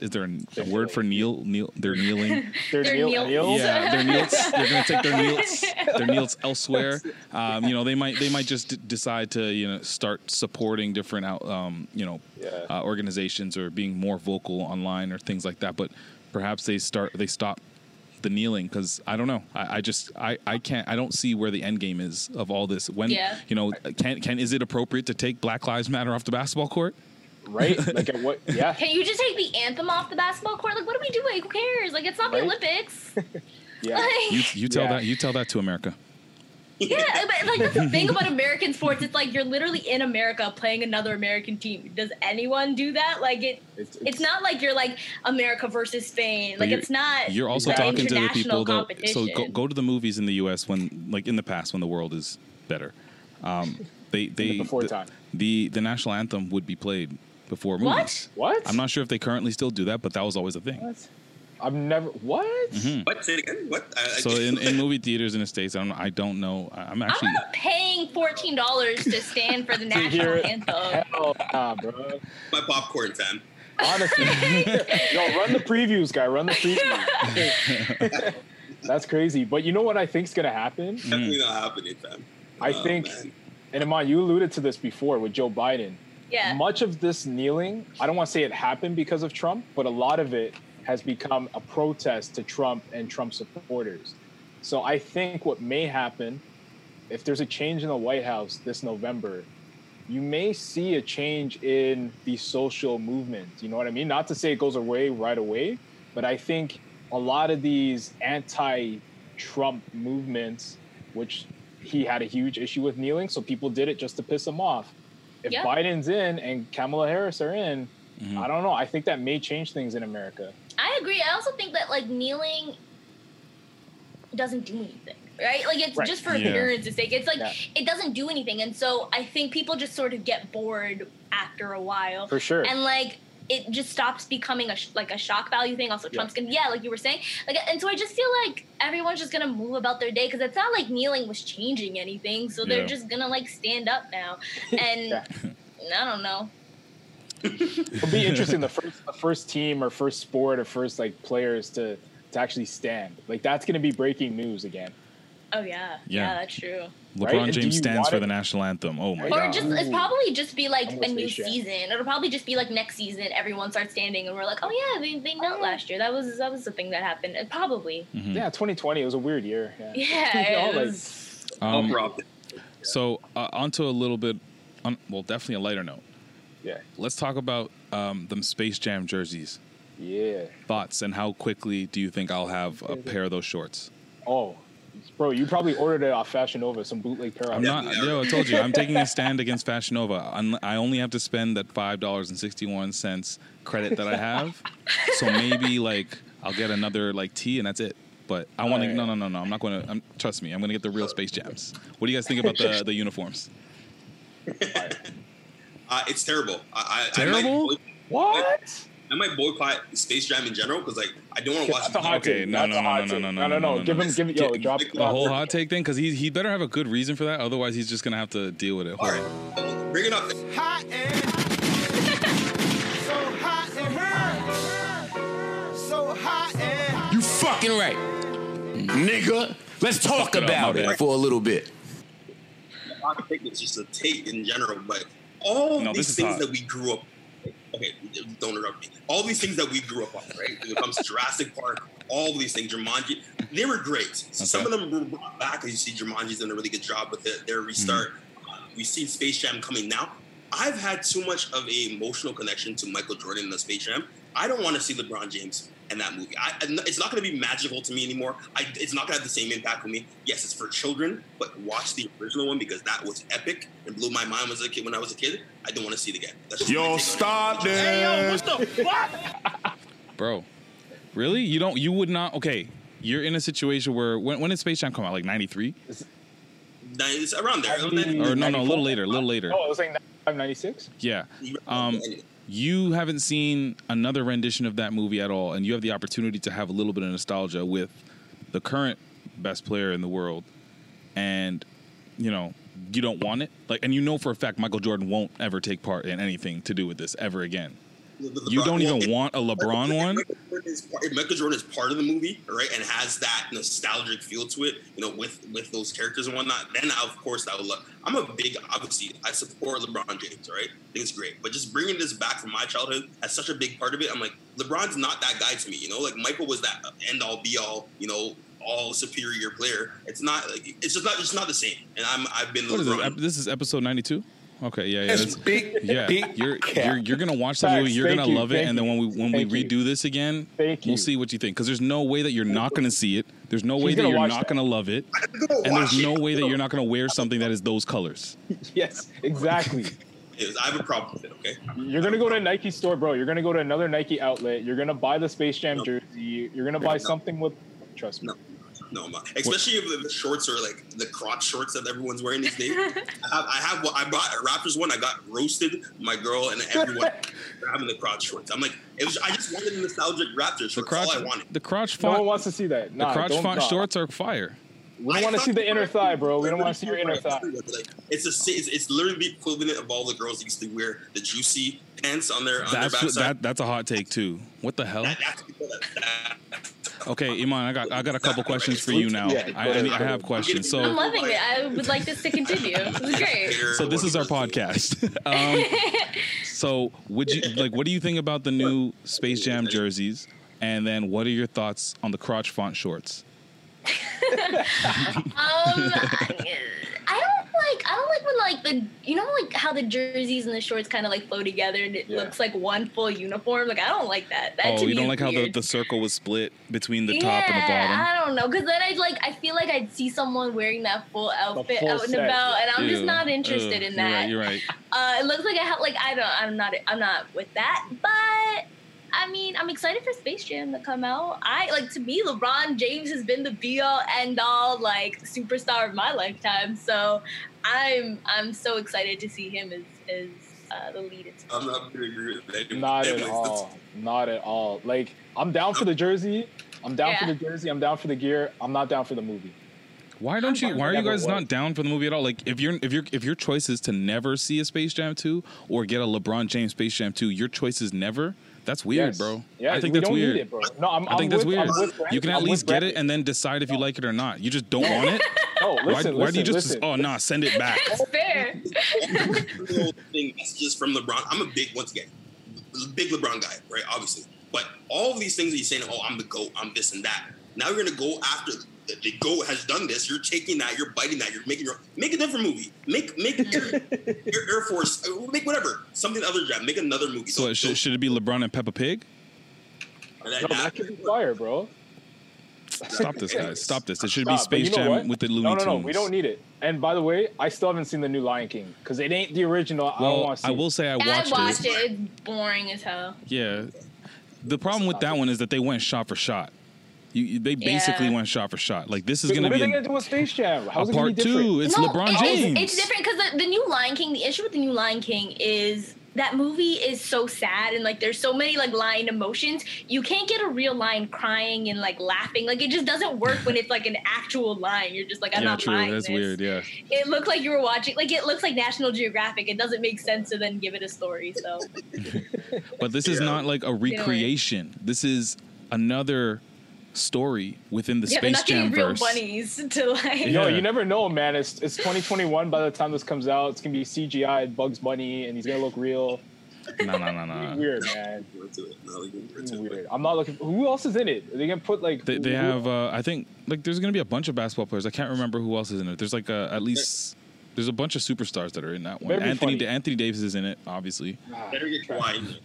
is there a, a word for kneel kneel they're kneeling? they're, They're kneel, kneel- kneels? yeah, their kneels. They're gonna take their kneels their kneels elsewhere. Um, you know, they might they might just d- decide to you know start supporting different out um, you know Yeah. uh, organizations or being more vocal online or things like that. But perhaps they start they stop the kneeling because I don't know. I, I just I, I can't I don't see where the end game is of all this. When Yeah. you know can can is it appropriate to take Black Lives Matter off the basketball court? Right? Like at what? Yeah. Can you just take the anthem off the basketball court? Like, what are we doing? Who cares? Like, it's not the Olympics. Yeah. Like, You you tell Yeah. that you tell that to America. yeah, but like that's the thing about American sports. It's like you're literally in America playing another American team. Does anyone do that? Like it. It's- It's, not like you're like America versus Spain. Like it's not. You're also an talking to the people though. So go, go to the movies in the U.S. when, like in the past, when the world is better. Um, they they before the, time. the the national anthem would be played before What? movies. What? I'm not sure if they currently still do that, but that was always a thing. What? I've never. What? Mm-hmm. What? Say it again? What? I, I So in, in movie theaters in the states, I don't I don't know. I- I'm I'm actually not paying fourteen dollars to stand for the To hear national anthem. Hell nah, bro. my popcorn fan. Honestly, yo, run the previews, guy. Run the previews. That's crazy. But you know what I think's gonna happen? Definitely not happening, fam. I Oh, think, man. and Iman, you alluded to this before with Joe Biden. Yeah. Much of this kneeling, I don't want to say it happened because of Trump, but a lot of it has become a protest to Trump and Trump supporters. So I think what may happen, if there's a change in the White House this November, you may see a change in the social movement. You know what I mean? Not to say it goes away right away, but I think a lot of these anti Trump movements, which he had a huge issue with kneeling, so people did it just to piss him off. If Yeah. Biden's in and Kamala Harris are in, Mm-hmm. I don't know. I think that may change things in America. I agree. I also think that like kneeling doesn't do anything, right? Like it's Right. just for Yeah. appearance's sake. It's like Yeah. it doesn't do anything, and so I think people just sort of get bored after a while, For sure. and like it just stops becoming a sh- like a shock value thing. Also, Yeah. Trump's gonna yeah, like you were saying, like, and so I just feel like everyone's just gonna move about their day because it's not like kneeling was changing anything, so they're Yeah. just gonna like stand up now, and Yeah. I don't know. It'll be interesting the first the first team or first sport or first like players to to actually stand. Like that's gonna be breaking news again. Oh yeah, Yeah. yeah, that's true. LeBron right? James stands for it- the national anthem. Oh my Right. Or god. just it's probably just be like I'm a new season. It'll probably just be like next season. Everyone starts standing, and we're like, oh yeah, they they knelt last year. That was that was the thing that happened. It probably. Mm-hmm. Yeah, 2020 it was a weird year. Yeah. Yeah, it like- was- Um, I'll prop it. so uh, onto a little bit, on, well, definitely a lighter note. Yeah. Let's talk about um, them Space Jam jerseys. Yeah. Thoughts and how quickly do you think I'll have a pair of those shorts? Oh, bro, you probably ordered it off Fashion Nova, some bootleg pair. I'm not. Yo, I told you, I'm taking a stand against Fashion Nova. I'm, I only have to spend that five dollars and sixty one cents credit that I have. so maybe like I'll get another like tee and that's it. But I want to. No, no, no, no. I'm not going to. Trust me. I'm going to get the real Space Jams. What do you guys think about the the uniforms? Uh, it's terrible. I, I, I Terrible? might, boy- What? I might boycott Space Jam in general because like I don't want to watch. That's a hot Okay, take. no, no, no, no, no, no, no, no, no, Give him, give him, yo, Get- drop the The whole hot take thing because he he better have a good reason for that. Otherwise, he's just going to have to deal with it. All right, bring it up. Hot and so hot and so hot and You fucking right. Nigga, let's talk it up, about it for a little bit. hot take is just a take in general, but all No, these things hot. that we grew up. Okay, don't interrupt me. All these things that we grew up on, right? When it comes to Jurassic Park, all these things, Jumanji, they were great. Some of them were brought back, as you see, Jumanji's done a really good job with it, their restart. Mm-hmm. Uh, we've seen Space Jam coming now. I've had too much of a emotional connection to Michael Jordan in the Space Jam. I don't want to see LeBron James in that movie. I, I- it's not going to be magical to me anymore. I, it's not going to have the same impact on me. Yes, it's for children, but watch the original one because that was epic and blew my mind as a kid when I was a kid. I don't want to see it again. That's just my Yo, take on it. stop that. bro. Really? You don't? You would not? Okay, you're in a situation where when, when did Space Jam come out? Like '93? It's around there. Ninety- Or no, no, a little later, a little later. Oh, it was like 96. Yeah. Um, you haven't seen another rendition of that movie at all, and you have the opportunity to have a little bit of nostalgia with the current best player in the world, and you know you don't want it. Like, and you know for a fact Michael Jordan won't ever take part in anything to do with this ever again. You don't even want a LeBron one. Michael Jordan, is part, if Michael Jordan is part of the movie, right, and has that nostalgic feel to it, you know, with with those characters and whatnot, then of course I would love. I'm a big, obviously, I support LeBron James, right? I think it's great, but just bringing this back from my childhood as such a big part of it, I'm like, LeBron's not that guy to me, you know. Like Michael was that end all be all, you know, all superior player. It's not like it's just not it's not the same. And I'm I've been What is this? This is episode ninety-two. Okay, yeah, yeah. That's that's- big, Yeah, big you're, cap. you're you're gonna watch the movie. You're gonna you, love it, and then when we when we Thank you. redo this again, Thank we'll you. see what you think. Because there's no way that you're not gonna see it. There's no way that you're not that. gonna love it, gonna and there's watch no it. way that you're not gonna wear something that is those colors. Yes, exactly. Is- I have a problem with it. Okay. You're gonna go to a Nike store, bro. You're gonna go to another Nike outlet. You're gonna buy the Space Jam No. jersey. You're gonna buy No. something with. Trust me. No, no, I'm not. especially if the shorts are like the crotch shorts that everyone's wearing these days. I have, I have, I bought a Raptors one. I got roasted. My girl and everyone having the crotch shorts. I'm like, it was. I just wanted the nostalgic Raptors shorts. The crotch, all I wanted. the crotch No one wants to see that. the crotch don't- font nah. shorts are fire. We don't want to see the inner thigh, bro. We don't want to see your inner thigh. It's a, it's, it's literally the equivalent of all the girls that used to wear the juicy pants on their on their That's what, backside. that that's a hot take too. What the hell? That- that's because of that. Okay, Iman, I got I got a couple questions for you now. Yeah, I, I, I have questions. So I'm So loving it. I would like this to continue. This is great. so this is our podcast. um, so would you like? What do you think about the new Space Jam jerseys? And then, what are your thoughts on the crotch font shorts? Um, I don't like. I don't like when like the you know like how the jerseys and the shorts kind of like flow together and it Yeah. looks like one full uniform. Like I don't like that. That Oh, you don't is like how the, the circle was split between the yeah, top and the bottom? I don't know, because then I'd like I feel like I'd see someone wearing that full outfit full out and set. about, and I'm just not interested Ugh, in you're that. right, You're right. Uh, it looks like I have like I don't I'm not I'm not with that, but I mean I'm excited for Space Jam to come out. I like to me LeBron James has been the be all end all like superstar of my lifetime, so I'm I'm so excited to see him as as uh, the lead. in Space I'm not gonna agree with that. Not at all. Not at all. Like I'm down for the jersey. I'm down for the jersey. I'm down for the gear. I'm not down for the movie. Why don't you? Why are you guys it not down for the movie at all? Like, if you're if you're if your choice is to never see a Space Jam two or get a LeBron James Space Jam two, your choice is never. That's weird, Yes. bro. Yeah, I think we that's don't weird. need it, bro. No, I'm, I think I'm that's with, weird. I'm with you can at I'm least get it and then decide if you like it or not. You just don't want it. No, why, listen, why do you just? listen. Oh no, send it back. That's fair. little thing messages from LeBron. I'm a big once again, big LeBron guy, right? Obviously, but all of these things that he's saying, oh, I'm the goat, I'm this and that. Now you're gonna go after the, the goat has done this. You're taking that, you're biting that, you're making your make a different movie. Make make your, your Air Force, uh, make whatever something other job. Make another movie. So it should, should it be LeBron and Peppa Pig? that, No, that could be fire, bro. Stop this, guys. Stop this. It should be Stop, but Space you know Jam what? with the Looney No, no, no. Tunes. We don't need it. And by the way, I still haven't seen the new Lion King because it ain't the original. I don't Well, want to see. I will say I I watched, watched it. it. It's boring as hell. Yeah. The problem with that one is that they went shot for shot. You, you- they basically Yeah. went shot for shot. Like this is going to what are be they a, gonna do with Space Jam? How's a it gonna part be different? two. It's No, LeBron it's- James. It's, different because the, the new Lion King, the issue with the new Lion King is that movie is so sad and like there's so many like lion emotions. You can't get a real lion crying and like laughing. Like it just doesn't work when it's like an actual lion. You're just like, I'm yeah, not true. buying That's this. weird. Yeah. It looked like you were watching like it looks like National Geographic. It doesn't make sense to then give it a story. So But this is Yeah. not like a recreation. This is another story within the yeah, they're Space not getting Jam real verse. bunnies to like. Yo, Yeah. you never know, man. It's it's 2021. By the time this comes out, it's gonna be CGI Bugs Bunny, and he's gonna look real. No, no, no, no. Weird, man. into it. No, like, into It's it. weird. I'm not looking. Who else is in it? Are they gonna put like? They, they have, uh, I think, like there's gonna be a bunch of basketball players. I can't remember who else is in it. There's like uh at least there's a bunch of superstars that are in that one. Better Anthony funny. Anthony Davis is in it, obviously. Ah, Better get Kawhi.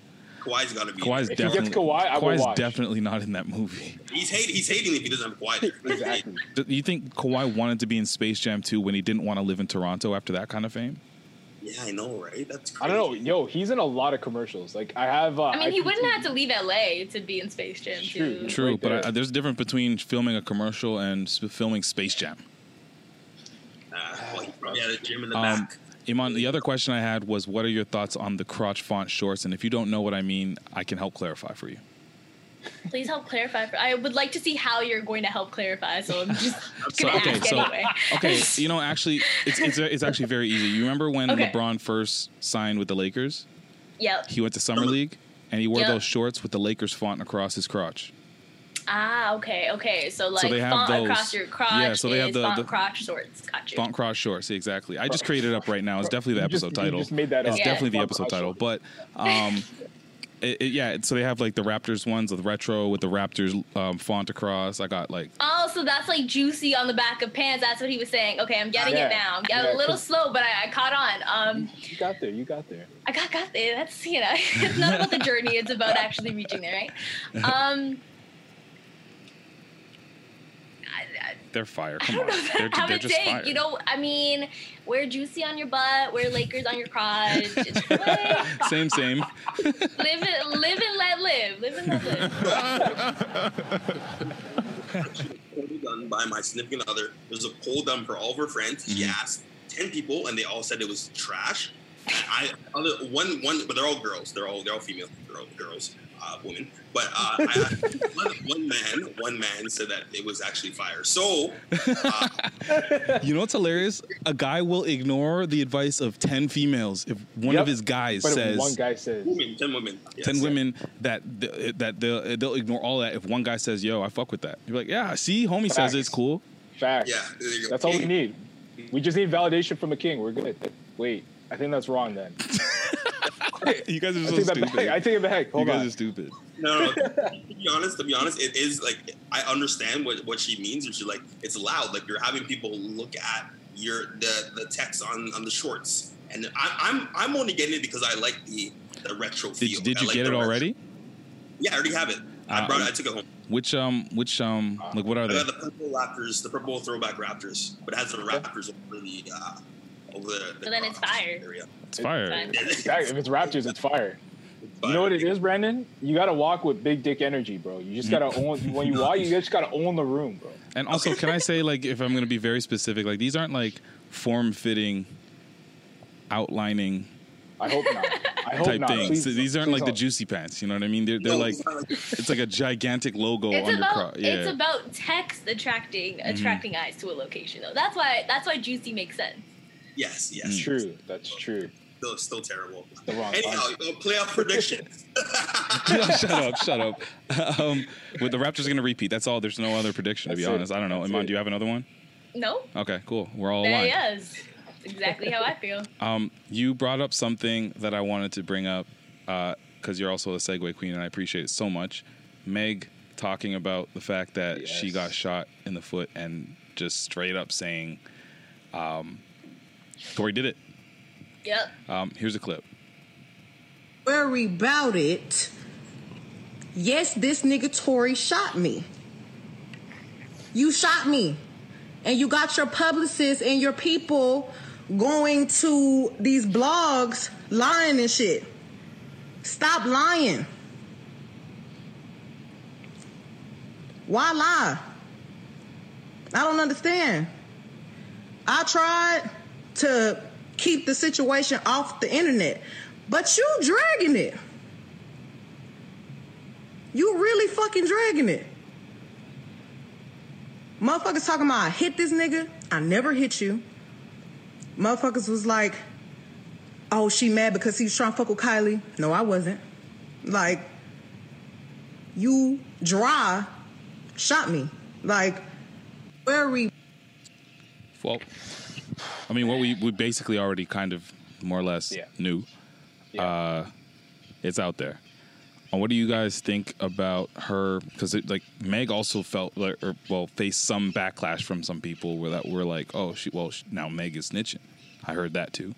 In there. Kawhi's got to be. in Kawhi's there. If he gets definitely Kawhi, I will Kawhi's watch. definitely not in that movie. He's hating. He's hating if he doesn't have Kawhi. There. Exactly. Do you think Kawhi wanted to be in Space Jam 2 when he didn't want to live in Toronto after that kind of fame? Yeah, I know, right? That's. Crazy. I don't know. Yo, he's in a lot of commercials. Like I have. Uh, I mean, he IPTV. wouldn't have to leave LA to be in Space Jam True. too. True, Right but there. I, there's a difference between filming a commercial and s- filming Space Jam. Uh, well, he probably had a gym in the Um, back. Iman, the other question I had was, what are your thoughts on the crotch font shorts? And if you don't know what I mean, I can help clarify for you. Please help clarify. For, I would like to see how you're going to help clarify. So I'm just So, gonna okay, ask so anyway. okay, you know, actually, it's it's, it's actually very easy. You remember when Okay. LeBron first signed with the Lakers? Yep. He went to summer league and he wore Yep. those shorts with the Lakers font across his crotch. Ah, okay, okay. So like they have font those- across your crotch yeah, so they have the- font the- crotch shorts. Got you. Font crotch shorts, See, exactly. I just created it up right now. It's definitely the You just- episode you title. just made that It's up. Yeah. definitely the episode crotch title. But um, it, it- yeah, so they have like the Raptors ones, the retro with the Raptors um, font across. I got like Oh, so that's like juicy on the back of pants. That's what he was saying. Okay, I'm getting Yeah. it now. I'm Yeah, a little slow, but I, I caught on. Um, You got there. You got there. I got got there. That's you know, it's not about the journey. It's about actually reaching there, right? Um, I, I, they're fire. I Come don't on, know they're, have they're a just take. fire. You know, I mean, wear juicy on your butt, wear Lakers on your crotch. It's same, same. live it, live and let live. Live and let live. poll done by my significant other. There was a poll done for all of her friends. She Mm-hmm. asked ten people, and they all said it was trash. And I other one one, but they're all girls. They're all they're all female. They're girls, uh, women. But uh, I one, one man one man said that it was actually fire. So You know what's hilarious? A guy will ignore the advice of ten females if one Yep. of his guys But says one guy says, women, ten women, yes. ten women that th- that they'll, they'll ignore all that if one guy says, "Yo, I fuck with that." You're like, "Yeah, see, homie says it's cool." "Facts." Yeah, there you go. That's all we need. We just need validation from a king. We're good. Wait, I think that's wrong. Then You guys are I so take that stupid. back. I take it back. you guys on. are stupid. No, no. to be honest, to be honest, it is like I understand what, what she means. And she's like, it's loud. Like you're having people look at your the the text on on the shorts, and I, I'm I'm only getting it because I like the the retro Did, feel. did I you like get the it retro- already? Yeah, I already have it. I Uh, brought it. I took it home. Which um, which um, like what are I they? got the purple Raptors, the purple throwback Raptors, but it has the Raptors over the uh, over the. the So then it's fire. Area. It's fire. fine. Exactly. If it's Raptors, it's fire. You know what it is, Brandon? You gotta walk with big dick energy, bro. You just gotta own when you walk. You just gotta own the room, bro. And also, can I say like if I'm gonna be very specific, like these aren't like form fitting, outlining I hope not. I hope type not. things. Please, So these aren't please like the juicy pants. You know what I mean? They're they're No, like it's like- a gigantic logo It's on your about crotch. Yeah. it's about text attracting Mm-hmm. attracting eyes to a location though. That's why that's why juicy makes sense. Yes, yes. That's true. That's true. Still, still terrible. The wrong Anyhow, uh, playoff predictions. shut up, shut up. Um, with the Raptors are going to repeat. That's all. There's no other prediction, to be it. honest. I don't know. That's Iman, it. do you have another one? No, Okay, cool. We're all there aligned. he is. Exactly how I feel. Um, you brought up something that I wanted to bring up because you're also a segue queen, and I appreciate it so much. Meg talking about the fact that she got shot in the foot and just straight up saying, um, Tory did it. Yep. Um, here's a clip. worry about it. Yes, this nigga Tory shot me. You shot me. And you got your publicists and your people going to these blogs lying and shit. Stop lying. Why lie? I don't understand. I tried to keep the situation off the internet, but you dragging it. You really fucking dragging it. Motherfuckers talking about I hit this nigga. I never hit you. Motherfuckers was like, oh, she mad because he was trying to fuck with Kylie. No, I wasn't. Like, you dry shot me. Like, very Well, I mean, what we, we basically already kind of more or less Yeah. knew. Yeah. Uh, it's out there. And what do you guys think about her? Because like Meg also felt like, or well, faced some backlash from some people where that were like, oh, she well she, now Meg is snitching. I heard that too.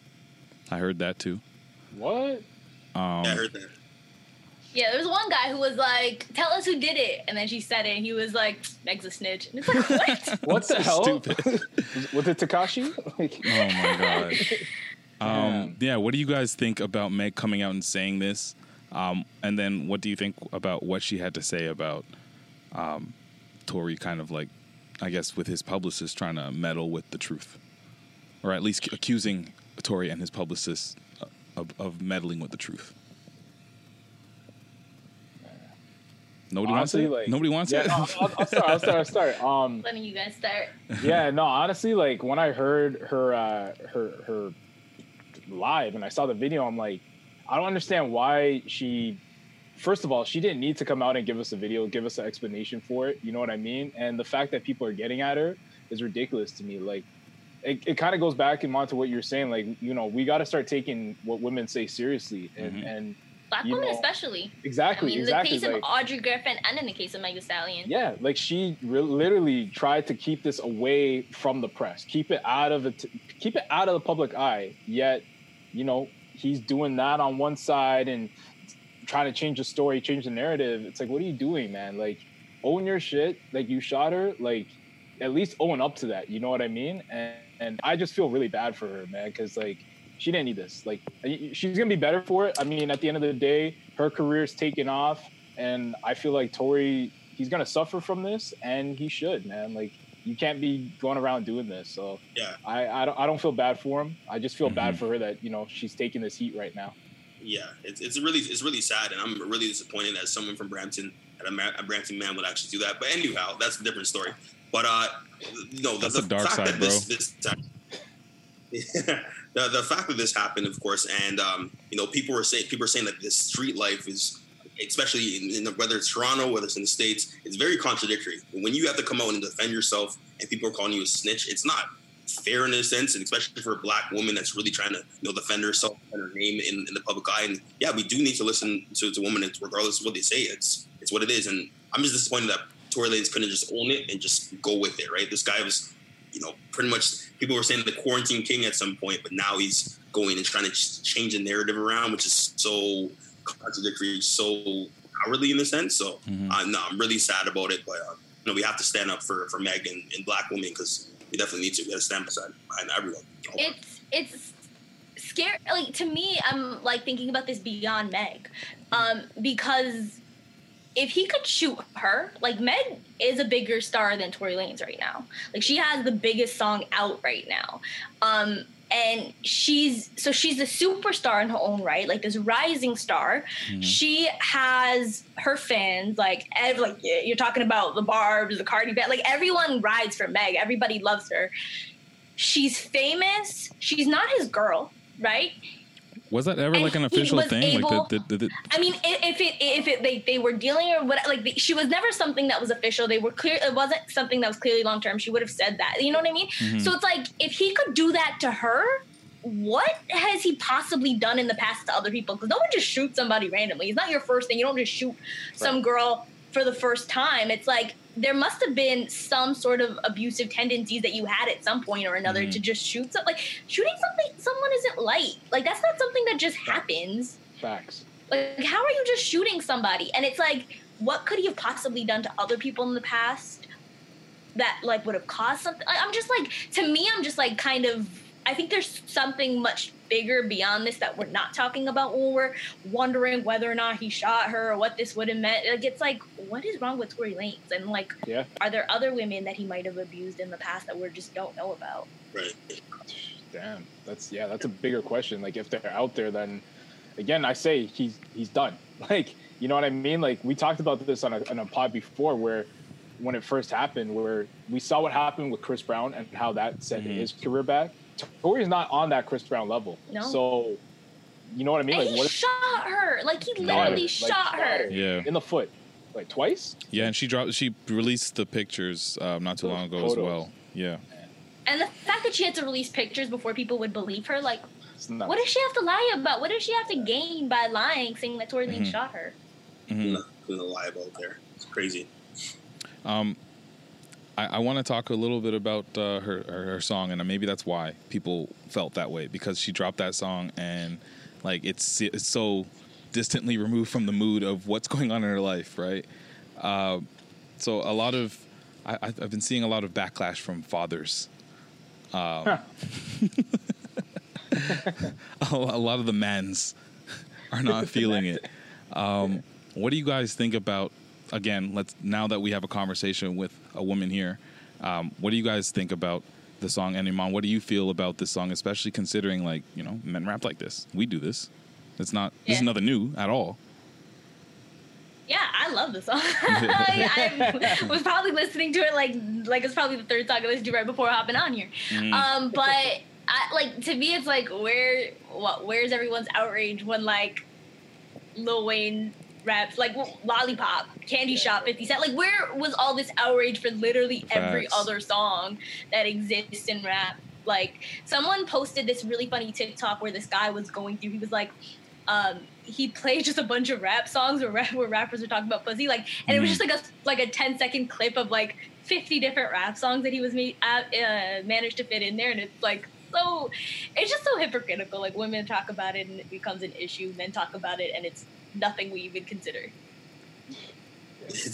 I heard that too. What? yeah, I heard that. Yeah, there was one guy who was like, "Tell us who did it," and then she said it, and he was like, "Meg's a snitch." And it's like, what? What the hell? stupid. Was it Tekashi? Like, Oh my god. Um, yeah, what do you guys think about Meg coming out and saying this? Um, and then what do you think about what she had to say about um, Tory kind of like, I guess, with his publicist trying to meddle with the truth? Or at least accusing Tory and his publicist uh, of, of meddling with the truth. Nobody honestly, wants it? like Nobody wants yeah, it? no, I'll, I'll, I'll start. I'll start. I'll start. Um, Letting you guys start. yeah, no, honestly, like when I heard her uh, her her live and I saw the video, I'm like, I don't understand why she. First of all, she didn't need to come out and give us a video, give us an explanation for it. You know what I mean? And the fact that people are getting at her is ridiculous to me. Like, it, it kind of goes back and on to what you're saying. Like, you know, we got to start taking what women say seriously, and Mhm. and Black You women, know, especially. exactly, I mean, exactly. in the case like- of Adrian Griffin and in the case of Megan Stallion. Yeah, like she re- literally tried to keep this away from the press, keep it out of it, keep it out of the public eye. Yet, you know, he's doing that on one side and trying to change the story, change the narrative. It's like, what are you doing, man? Like, own your shit. Like, you shot her. Like, at least own up to that. You know what I mean? And and I just feel really bad for her, man, because like she didn't need this. Like, she's gonna be better for it. I mean, at the end of the day, her career's taken off, and I feel like Tory, he's gonna suffer from this, and he should, man. Like, you can't be going around doing this. So Yeah, I I don't, I don't feel bad for him. I just feel bad Mhm. for her that you know she's taking this heat right now. yeah. It's, it's really it's really sad, and I'm really disappointed that someone from Brampton that a, a Brampton man would actually do that. But anyhow, that's a different story. But uh, no, the, That's the the dark side, that this, this the the fact that this happened, of course, and um, you know, people were saying people are saying that this street life is, especially in, in whether it's Toronto, whether it's in the states, it's very contradictory. When you have to come out and defend yourself, and people are calling you a snitch, it's not fair in a sense, and especially for a black woman that's really trying to you know defend herself and her name in, in the public eye. And yeah, we do need to listen to, to women, regardless of what they say. It's it's what it is, and I'm just disappointed that Tory Lanez couldn't just own it and just go with it. Right, this guy was you know, pretty much people were saying the quarantine king at some point, but now he's going and trying to ch- change the narrative around, which is so contradictory, so cowardly in a sense. So, Mhm. uh, no, I'm really sad about it, but uh, you know, we have to stand up for for Meg and, and black women because we definitely need to. We got to stand beside behind everyone. it's it's scary like to me i'm like thinking about this beyond meg um because if he could shoot her like meg is a bigger star than Tory Lanez right now. Like she has the biggest song out right now. Um and she's so she's a superstar in her own right like this rising star. She has her fans like ev- like you're talking about the barbs the cardi B like everyone rides for meg. Everybody loves her. She's famous. She's not his girl right Was that ever like an official thing? able- like the, the, the, I mean, if it if it they, they were dealing or what like the, she was never something that was official. They were clear. It wasn't something that was clearly long term. She would have said that. You know what I mean? Mhm. So it's like if he could do that to her, what has he possibly done in the past to other people? Because no one just shoots somebody randomly. It's not your first thing. You don't just shoot some girl for the first time. It's like there must have been some sort of abusive tendencies that you had at some point or another Mhm. to just shoot something. Like shooting something someone isn't light. Like that's not something that just happens. Facts. Like, how are you just shooting somebody? And it's like, what could he have possibly done to other people in the past that like would have caused something? I'm just like, to me, I'm just like kind of. I think there's something much bigger beyond this that we're not talking about when we're wondering whether or not he shot her or what this would have meant. Like, it's like, what is wrong with Tory Lanez? And like, Yeah. are there other women that he might have abused in the past that we just don't know about? Right. Damn, that's yeah, that's a bigger question. Like if they're out there, then again, I say he's he's done. Like you know what I mean? Like we talked about this on a, on a pod before, where when it first happened, where we saw what happened with Chris Brown and how that set mm-hmm. his career back. Tory's not on that Chris Brown level. No. So you know what I mean? And Like he what if shot her. Like he Got her, literally like, shot her. yeah. in the foot, like twice? Yeah, and she dropped. She released the pictures um, not too long ago as well. Yeah. And the fact that she had to release pictures before people would believe her, like, what does she have to lie about? What does she have to gain by lying, saying that Tory Lanez Mhm. shot her? Mhm. Nothing to lie about there. It's crazy. Um, I, I want to talk a little bit about uh, her, her her song, and maybe that's why people felt that way because she dropped that song, and like it's it's so distantly removed from the mood of what's going on in her life, right? Uh, so a lot of I, I've I've been seeing a lot of backlash from fathers. Um, a lot of the men's are not feeling it. Um, what do you guys think about? Again, let's now that we have a conversation with a woman here. Um, what do you guys think about the song Animon? What do you feel about this song, especially considering like you know men rap like this? We do this. It's not. This is nothing new at all. Yeah, I love the song. I, I was probably listening to it like like it's probably the third song I listened to right before hopping on here. Mm. Um, but I, like to me, it's like where what where's everyone's outrage when like Lil Wayne raps like Lollipop, Candy Shop, Fifty Cent. Like where was all this outrage for literally every other song that exists in rap? Like someone posted this really funny TikTok where this guy was going through. He was like. Um, he played just a bunch of rap songs where, rap, where rappers were talking about pussy, like, and it was Mm. just like a like a 10 second clip of like 50 different rap songs that he was made, uh, uh, managed to fit in there, and it's like so, it's just so hypocritical. Like women talk about it and it becomes an issue, men talk about it and it's nothing we even consider.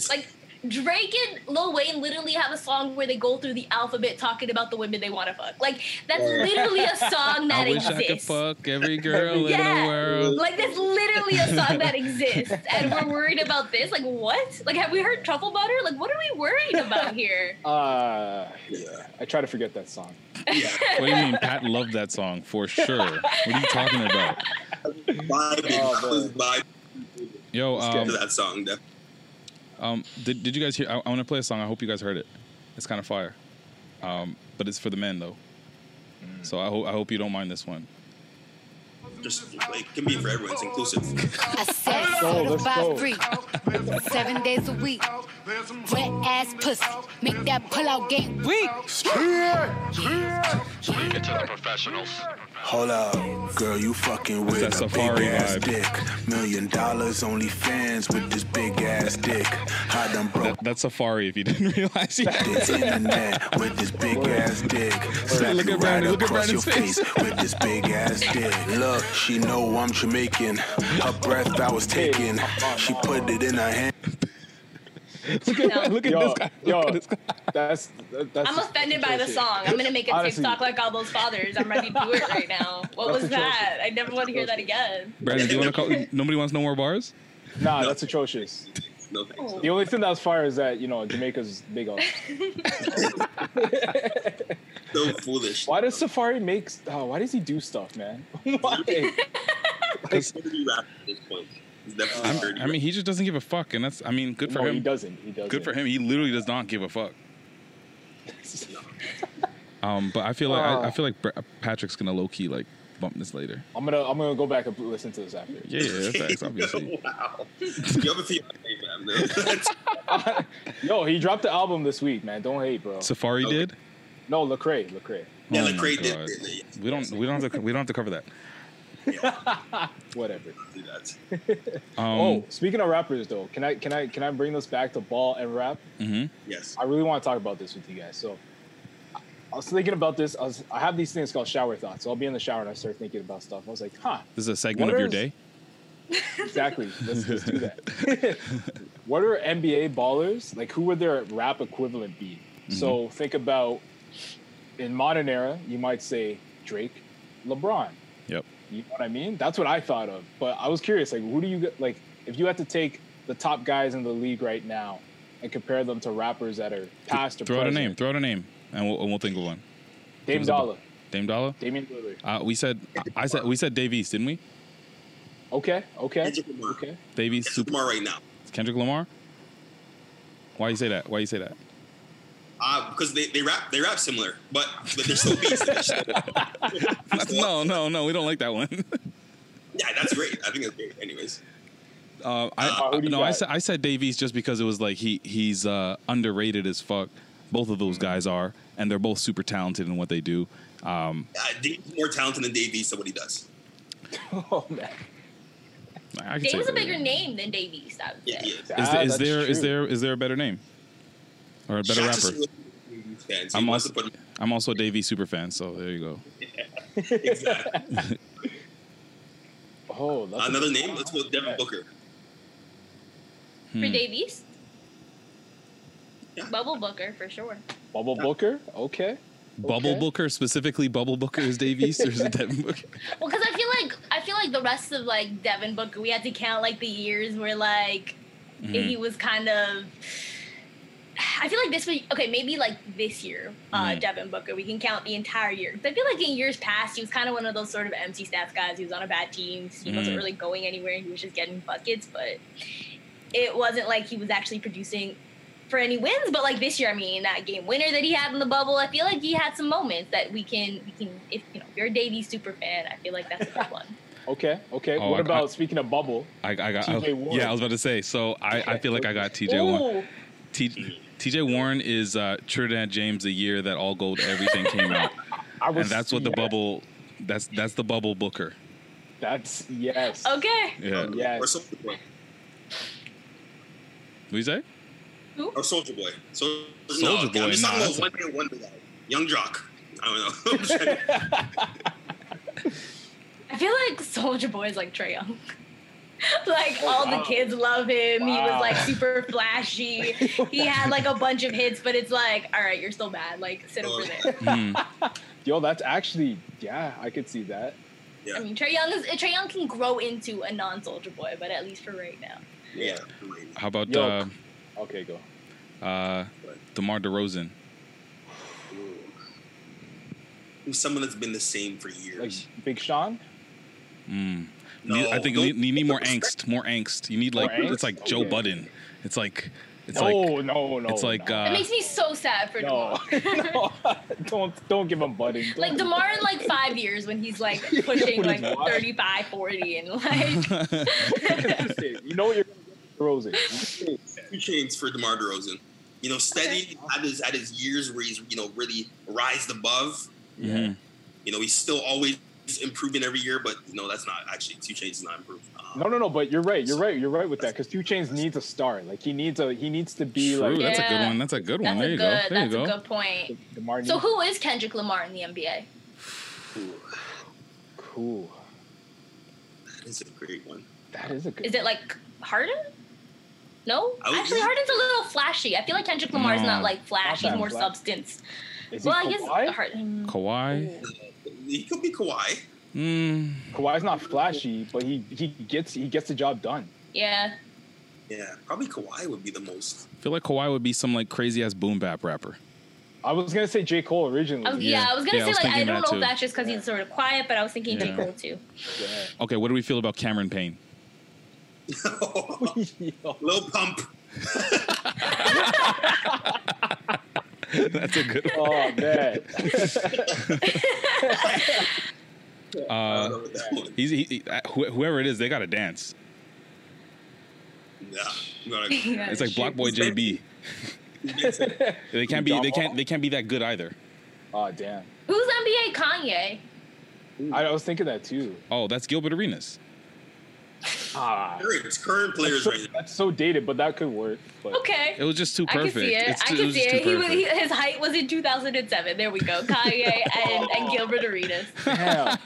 Like Drake and Lil Wayne literally have a song where they go through the alphabet talking about the women they want to fuck. Like that's literally a song that I wish I could exists. fuck every girl in the world. Like that's literally a song that exists, and we're worried about this. Like what? Like have we heard truffle butter? Like what are we worried about here? Uh, yeah. I try to forget that song. What do you mean? Pat loved that song for sure. What are you talking about? I was vibing Yo, to um, that song. That Um, did, did you guys hear? I, I want to play a song. I hope you guys heard it. It's kind of fire. Um, but it's for the men though. So I hope I hope you don't mind this one. just like can be for everyone. It's inclusive. I said go, let's go. free. Seven days a week. Wet ass pussy. Make that pull out game weak. Get to the professionals. Hold up, girl, you fucking with that a big ass vibe. dick. Million dollars, only fans with this big ass dick. I done broke That, that's Safaree. If you didn't realize yet. the internet with this big ass dick. Slap Look you at Brandon, right look at across your Brandon's face face. with this big ass dick. Look, she know I'm Jamaican. Her breath I was taking. She put it in her hand. Look at, look at Yo, this guy. yo, Look at this guy. That's that's. I'm offended by the song. I'm gonna make a Honestly. TikTok like all those fathers. I'm ready to do it right now. What That's was that? I never want to hear that again. Brandon, do you want to call? Nobody wants no more bars. Nah, that's atrocious. No thanks. Oh. The only thing that's fire is that you know Jamaica's big up. So foolish. Why does Safaree make? Oh, why does he do stuff, man? why? He's gonna be rap at this point. He's definitely I'm- dirty. I mean, he just doesn't give a fuck, and that's. I mean, good for No, him. he doesn't. He doesn't. Good for him. He literally does not give a fuck. Um, but I feel like I, I feel like Patrick's gonna low key like bump this later. I'm gonna I'm gonna go back and listen to this after. Yeah, yeah, that's facts, obviously. wow. You have a fiance, man. Yo, he dropped the album this week, man. Don't hate, bro. Safaree did. No, Lecrae, Lecrae. Yeah, Oh Lecrae did. God. did, yeah. We don't. We don't have to. We don't have to cover that. Whatever. Do that. Um, oh, speaking of rappers, though, can I can I can I bring this back to ball and rap? Mm-hmm. Yes. I really want to talk about this with you guys. So, I- I was thinking about this. I was I have these things called shower thoughts. So I'll be in the shower and I start thinking about stuff. I was like, huh, This is a segment What of your day. exactly. let's, let's do that. what are NBA ballers like? Who would their rap equivalent be? So think about in modern era, you might say Drake, LeBron. Yep. You know what I mean? That's what I thought of. But I was curious, like, who do you get? Like, if you had to take the top guys in the league right now and compare them to rappers that are past or Throw out a name. Throw out a name, and we'll, and we'll think of one. Dame Give us a- Dollar, Dame Dollar. Damian Lillard. Uh, we said. I said. We said Dave East, didn't we? Okay, okay, Kendrick Lamar. okay. Dave East. Kendrick Super. Lamar right now. Kendrick Lamar. Why you say that? Why you say that? Uh, because they, they rap they rap similar, but, but they're still beasts. They're still- no, no, no. We don't like that one. yeah, that's great. I think that's great. Anyways, Uh, I, Uh, who do no, I said I said Davies just because it was like he he's uh, underrated as fuck. Both of those guys are, and they're both super talented in what they do. Um, uh, Dave's more talented than Dave East at what he does. Oh man, I could Dave say was a that. bigger name than Dave East, I would Yeah, say. he is. Is, Ah, there, is that's there is true. there is there a better name or a better Shaq's just rapper? a really Dave East fan, so he I'm also put I'm also a Davey super fan, so there you go. exactly. oh, that's Another name. Let's go with Devin Booker. Hmm. For Dave East? Yeah. Bubble Booker, for sure. Bubble Booker. Okay. Bubble Okay. Booker specifically. Bubble Booker is Dave East or is it Devin Booker? Well, because I feel like I feel like the rest of like Devin Booker, we had to count like the years where like Mm-hmm. he was kind of. I feel like this was okay. Maybe like this year, uh, Mhm. Devin Booker, we can count the entire year. 'Cause I feel like in years past, he was kind of one of those sort of empty stats guys. He was on a bad team. He wasn't Mhm. really going anywhere. He was just getting buckets, but it wasn't like he was actually producing for any wins. But like this year, I mean, that game winner that he had in the bubble, I feel like he had some moments that we can we can. If you know, if you're a Davies super fan, I feel like that's a good one. Okay. Okay. Oh, what I- about I- speaking of bubble? I, I got. TJ Warren. yeah, I was about to say. So I, I feel like I got TJ Warren. T, TJ Warren is uh, Trinidad James the year that All Gold Everything came out, I and that's what the yes, bubble. That's that's the bubble Booker. That's yes. okay. Yeah. Or Yes. Soulja Boy. What you say? Or Soulja Boy. So, Soulja no, Boy, I'm just nah, talking that's about one day wonder guy. Yung Joc. I don't know. I feel like Soulja Boy is like Trae Young. like all wow. the kids love him. He was like super flashy. He had like a bunch of hits, but it's like, all right, you're still bad. Like sit over there. Hmm. Yo, that's actually yeah, I could see that. I mean, Trae Young is Trae Young can grow into a non-Soulja Boy, but at least for right now. yeah. How about Yo. uh, Okay, go. uh, DeMar DeRozan? Who's someone that's been the same for Like years? Big Sean. Mm. No, I think you need, you need more angst. More angst. You need like More it's like Joe Okay. Budden. It's like it's no, like no, no. it's like no. It uh, makes me so sad for no, Demar. no. don't don't give him Budden. Don't like give him- Demar in like five years when he's like pushing like he's 35, 40 and like you know what you're gonna get with Rosen. 2 Chainz for DeMar DeRozan. You know, steady had his had his years where he's you know really rised above. mhm. You know, he's still always improving every year, but no, that's not actually 2 Chainz is not improved. Um, No, no, no. But you're right. You're right. You're right with that because 2 Chainz needs a star. Like he needs a he needs to be True. like That's a good one. That's a good that's one. There a you good go. There that's you a go. good point. Demar. So who is Kendrick Lamar in the NBA? Cool. that is a great one. That is a good. Is it like Harden? No, I would- actually Harden's a little flashy. I feel like Kendrick Lamar's No. not like flash. Not He's more flash. substance. Is he Well, I guess Kawhi? Harden. Kawhi. He could be Kawhi. Mm, Kawhi's not flashy, but he he gets he gets the job done. Yeah. Yeah, probably Kawhi would be the most. I feel like Kawhi would be some like crazy ass boom bap rapper. I was gonna say J Cole originally. I yeah. Yeah. I was gonna Yeah, I say was like I don't know too. if that's just because he's sort of quiet, but I was thinking J Cole too. Yeah. Okay, what do we feel about Cameron Payne? Yo. Lil Pump. That's a good one. Oh man. Uh, he's he, he- uh, whoever it is, they got to dance. Yeah. You gotta- Yeah, It's like sure. Block Boy JB. they can't be they can't they can't be that good either. Oh damn. Who's NBA Kanye? I, I was thinking that too. Oh, that's Gilbert Arenas. Ah, It's current players that's so, right that's so dated, but that could work. But Okay. It was just too perfect. I can see it. It's I too, it can was see it. He, was- he, his height was in 2007. There we go. Kanye and, and Gilbert Arenas. damn,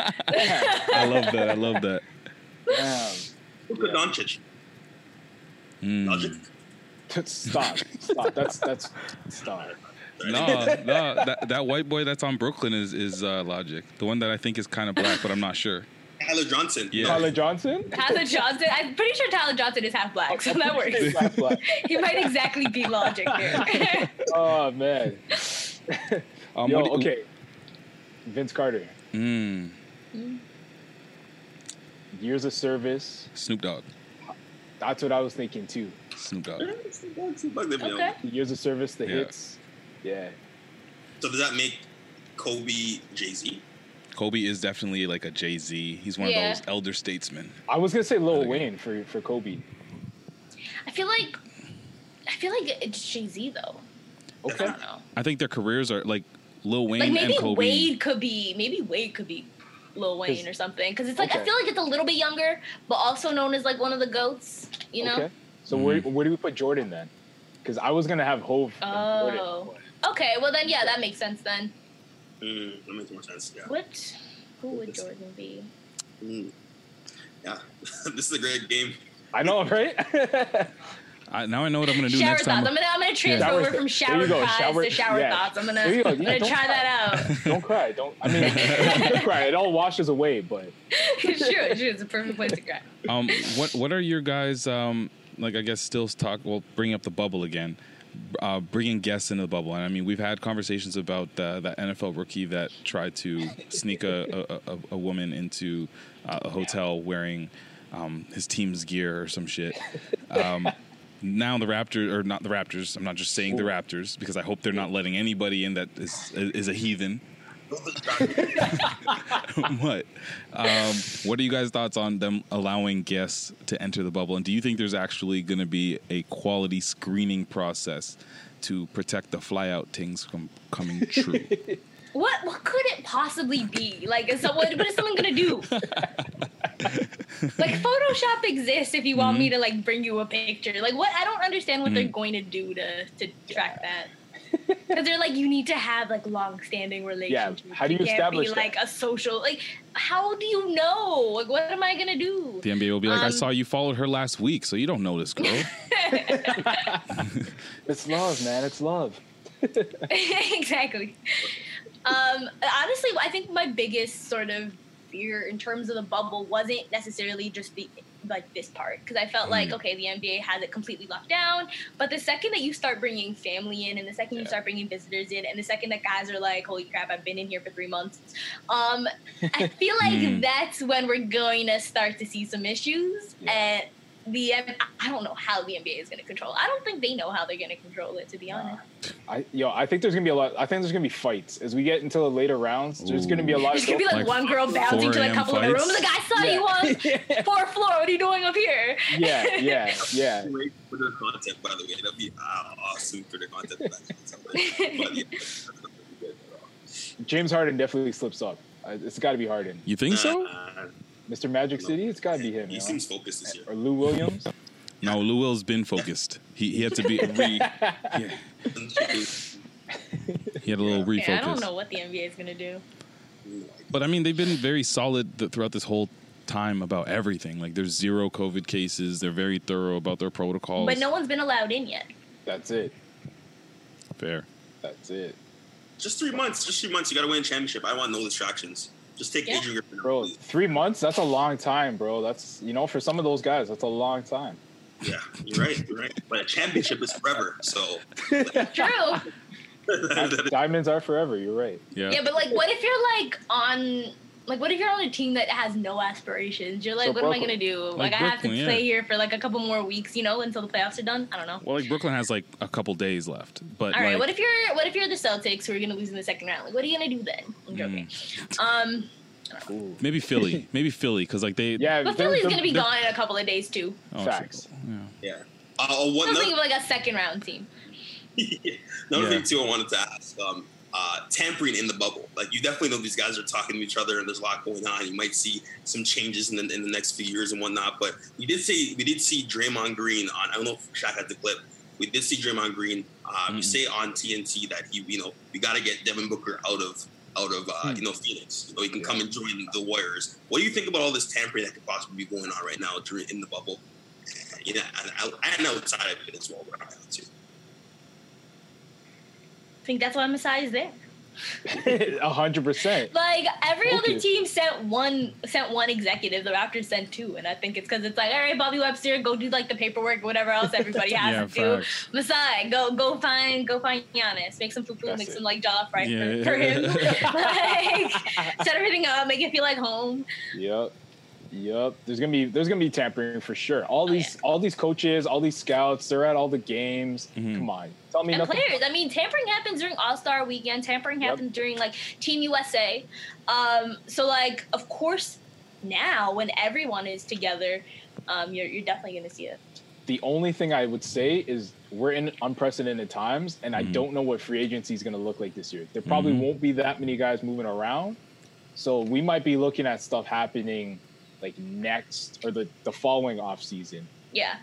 I love that. I love that. damn. Luka Doncic. Mm. Doncic. Stop, stop. That's that's stop. No, no, that, that white boy that's on Brooklyn is is uh, Logic. The one that I think is kind of black, but I'm not sure. Tyler Johnson. Yeah. Tyler Johnson. Tyler Johnson. I'm pretty sure Tyler Johnson is half black, so that works. Black, black. he might exactly be logic here. Oh man. Um, Yo, what do- okay. Vince Carter. Mm, Years of service. Snoop Dogg. That's what I was thinking too. Snoop Dogg. okay. Years of service, the Yeah. hits. Yeah. So does that make Kobe Jay Z? Kobe is definitely like a Jay Z. He's one Yeah. of those elder statesmen. I was gonna say Lil Wayne for for Kobe. I feel like I feel like it's Jay Z though. I Okay. don't know. I think their careers are like Lil Wayne Like maybe and Kobe. Wade could be maybe Wade could be Lil Wayne or something because it's like I feel like it's a little bit younger, but also known as like one of the goats. You know? Okay. So where mm-hmm. where do we put Jordan then? Because I was gonna have Hove. Oh. Okay. Well then, yeah, that makes sense then. Mm, that makes more sense. Yeah. What? Who would Jordan be? Mm. Yeah. this is a great game. I know, right? I, now I know what I'm gonna do shower next thoughts. time. I'm gonna I'm gonna transfer Shower over from shower you go, cries shower- to shower yeah. thoughts. I'm gonna There you. I'm gonna don't try that out. Don't cry. Don't. I mean, don't cry. It all washes away, but sure, sure. It's a perfect place to cry. Um, what what are your guys um like? I guess still talk. Well, bring up the bubble again. Uh, bringing guests into the bubble, and I mean, we've had conversations about the, that NFL rookie that tried to sneak a a, a, a woman into uh, a hotel wearing um, his team's gear or some shit. Um, now the Raptors, or not the Raptors. I'm not just saying the Raptors because I hope they're not letting anybody in that is is a heathen. what? Um, what are you guys' thoughts on them allowing guests to enter the bubble? And do you think there's actually going to be a quality screening process to protect the flyout things from coming true? What what could it possibly be? Like, is someone, what is someone gonna do? like, Photoshop exists if you want me to like bring you a picture. Like, what? I don't understand what they're Mhm. going to do to to track that. Because they're like, you need to have like long-standing relationships. Yeah. how do you can't establish be that? like a social? Like, how do you know? Like, what am I gonna do? the NBA will be like, I Um, saw you followed her last week, so you don't know this girl. it's love, man. It's love. exactly. Um, honestly, I think my biggest sort of fear in terms of the bubble wasn't necessarily just the like this part because I felt like Mm. okay, the NBA has it completely locked down. But the second that you start bringing family in, and the second you start bringing visitors in, and the second that guys are like, "Holy crap, I've been in here for three months," um, I feel like Mm. that's when we're going to start to see some issues. And the I don't know how the NBA is going to control. I don't think they know how they're going to control it. To be honest. I yo, I think there's gonna be a lot. I think there's gonna be fights as we get into the later rounds. There's gonna be a lot. There's of gonna be like, one girl bouncing to like a couple in the room. Like I saw you on fourth floor. What are you doing up here? Yeah, yeah, yeah. Wait for their content, by the way. That'd be uh, awesome for their content. but yeah, James Harden definitely slips up. Uh, It's got to be Harden. You think so? Mr. Magic City, it's got to be him. He you know? seems focused this year. Or Lou Williams. No, Lou Will's been focused. He he had to be re, he had a little refocus. Yeah, I don't know what the NBA is gonna do. But I mean, they've been very solid th- throughout this whole time about everything. Like, there's zero COVID cases. They're very thorough about their protocols. But no one's been allowed in yet. That's it. Fair. That's it. Just three months. Just three months. You got to win a championship. I want no distractions. Just take Yeah. Adrian Griffin. Bro, three months? That's a long time, bro. That's, you know, for some of those guys, that's a long time. Yeah, you're right. You're right. But a championship is forever. So True. Diamonds are forever. You're right. Yeah. Yeah. but like, what if you're like on, like, what if you're on a team that has no aspirations? You're like, So what am I gonna do? Like, Like I have to Brooklyn, yeah. play here for like a couple more weeks, you know, until the playoffs are done. I don't know. Well, like Brooklyn has like a couple days left, but All right. like, What if you're what if you're the Celtics who are gonna lose in the second round? Like, what are you gonna do then? I'm joking. Um, Maybe Philly. Maybe Philly because like they. Yeah, But Philly's gonna be gone in a couple of days too. Oh, Facts. Yeah. Uh, oh, one, I'm another, thinking of like a second round team. another Yeah. thing too, I wanted to ask. Um, uh, tampering in the bubble. Like you definitely know these guys are talking to each other, and there's a lot going on. You might see some changes in the, in the next few years and whatnot. But we did see we did see Draymond Green on. I don't know if Shaq had the clip. We did see Draymond Green. Um, You say on TNT that he, you know, we got to get Devin Booker out of out of uh, you know Phoenix. You know, he can come and join the Warriors. What do you think about all this tampering that could possibly be going on right now during in the bubble? You know, and, and outside of it as well. Right now too. I think that's why Masai is there. A hundred percent. Like every other team sent one sent one executive, the Raptors sent two, and I think it's because it's like, all right, Bobby Webster, go do like the paperwork, whatever else everybody has Yeah, to do. facts. Masai, go go find go find Giannis, make some fufu, make some like jollof rice Yeah. for, for him, like set everything up, make it feel like home. Yep. Yep. There's gonna be there's gonna be tampering for sure. All Oh, these all these coaches, all these scouts, they're at all the games. Mm-hmm. Come on. Tell me and nothing. players. I mean, tampering happens during All Star Weekend. Tampering happens during like Team USA. Um, so like, of course, now when everyone is together, um, you're you're definitely gonna see it. The only thing I would say is we're in unprecedented times, and I don't know what free agency is gonna look like this year. There probably Mhm. won't be that many guys moving around. So we might be looking at stuff happening like next or the, the following off season. Yeah.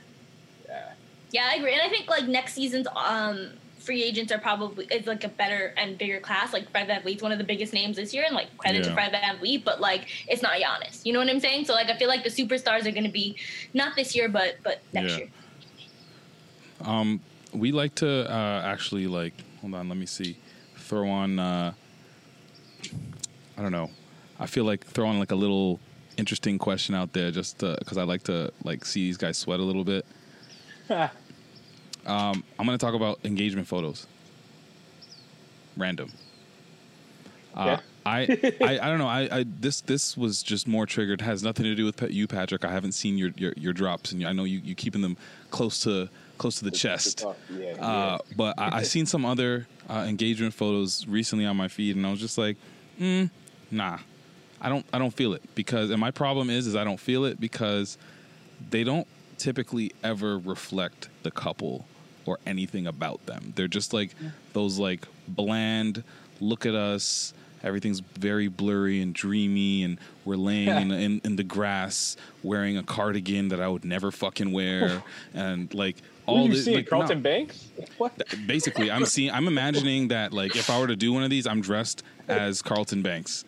Yeah. Yeah, I agree. And I think like next season's um free agents are probably it's like a better and bigger class. Like Fred VanVleet's one of the biggest names this year and like credit to Yeah. Fred VanVleet, but like it's not Giannis. You know what I'm saying? So like I feel like the superstars are gonna be not this year but but next Yeah. year. Um, we like to uh, actually like hold on, let me see. Throw on uh, I don't know. I feel like throw on like a little interesting question out there just because I like to like see these guys sweat a little bit. Um, I'm gonna talk about engagement photos. Random. Uh. I, I I don't know. I, I this this was just more triggered. Has nothing to do with you, Patrick. I haven't seen your your, your drops, and I know you you keeping them close to close to the chest. Yeah, Uh, but I, I seen some other uh, engagement photos recently on my feed, and I was just like, mm, nah, I don't I don't feel it because, and my problem is is I don't feel it because they don't typically ever reflect the couple or anything about them. They're just like those like bland look at us. Everything's very blurry and dreamy, and we're laying in, in in the grass wearing a cardigan that I would never fucking wear, and like all you this. seeing? like, Carlton. Banks? What? Basically, I'm seeing. I'm imagining that like if I were to do one of these, I'm dressed as Carlton Banks,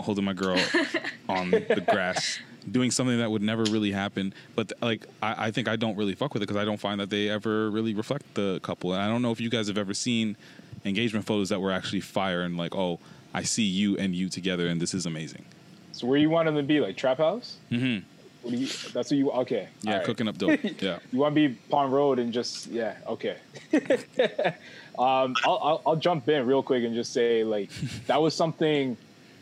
holding my girl on the grass, doing something that would never really happen. But like, I, I think I don't really fuck with it because I don't find that they ever really reflect the couple. And I don't know if you guys have ever seen engagement photos that were actually fire and like, oh, I see you and you together, and this is amazing. So where you want them to be? Like trap house? Mm-hmm. What do you, that's what you okay? Yeah, all right. cooking up dope. Yeah. You want to be Pond Road and just yeah, okay. um, I'll, I'll I'll jump in real quick and just say like that was something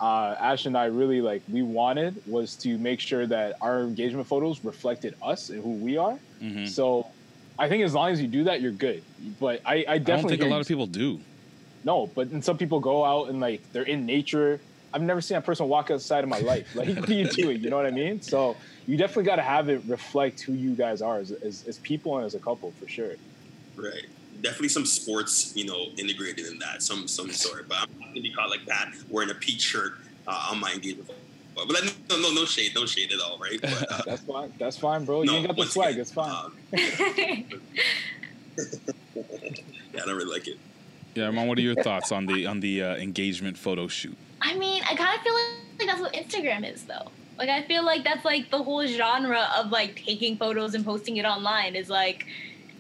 uh, Ash and I really like we wanted was to make sure that our engagement photos reflected us and who we are. Mhm. So I think as long as you do that, you're good. But I, I I don't definitely think a lot of people do. no, but and some people go out and like they're in nature. I've never seen a person walk outside of my life. Like, what are you doing? You know what I mean? So you definitely got to have it reflect who you guys are as, as, as people and as a couple for sure. Right. Definitely some sports, you know, integrated in that, some some sort. But I'm not gonna be caught like that wearing a peach shirt uh, on my engagement. But but like, no, no, no shade, no shade at all, right? But, uh, That's fine. That's fine, bro. No, you ain't got the once swag. again, It's fine. um, yeah, I don't really like it. Yeah, Mom. What are your thoughts on the on the uh, engagement photo shoot? I mean, I kind of feel like that's what Instagram is, though. Like, I feel like that's like the whole genre of like taking photos and posting it online is like,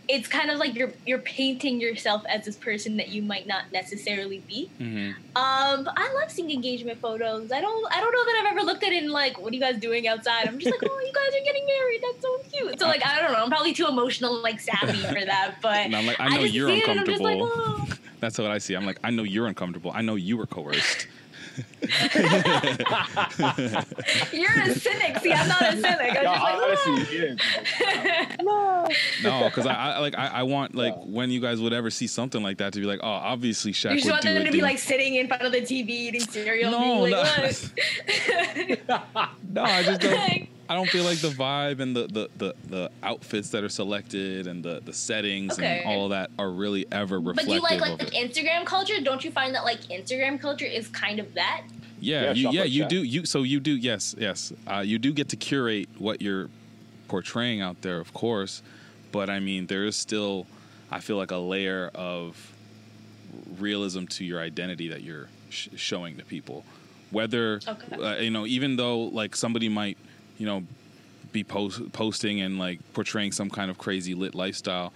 it's kind of like you're you're painting yourself as this person that you might not necessarily be. Mm-hmm. Um, but I love seeing engagement photos. I don't I don't know that I've ever looked at it and like, what are you guys doing outside? I'm just like, oh, you guys are getting married. That's so cute. So like, I don't know. I'm probably too emotional like savvy for that. But I'm like, I know just you're see it and I'm just like, uncomfortable. oh. That's what I see. I'm like, I know you're uncomfortable. I know you were coerced. You're a cynic. See, I'm not a cynic. I'm No, just like, honestly, ah. he. No, because I, I like I, I want like when you guys would ever see something like that to be like, oh, obviously Shaq you just would want do them it. to be dude. like sitting in front of the TV eating cereal. No, being no. like, look. no, I just don't. I don't feel like the vibe and the, the, the, the outfits that are selected and the, the settings Okay. and all of that are really ever reflective do you like of like it. Instagram culture? Don't you find that like Instagram culture is kind of that? Yeah, Yeah, you, yeah, you do. You so you do. Yes, yes. Uh, you do get to curate what you're portraying out there, of course. But I mean, there is still, I feel like a layer of realism to your identity that you're sh- showing to people. Whether Okay. uh, you know, even though like somebody might, you know, be post- posting and like portraying some kind of crazy lit lifestyle.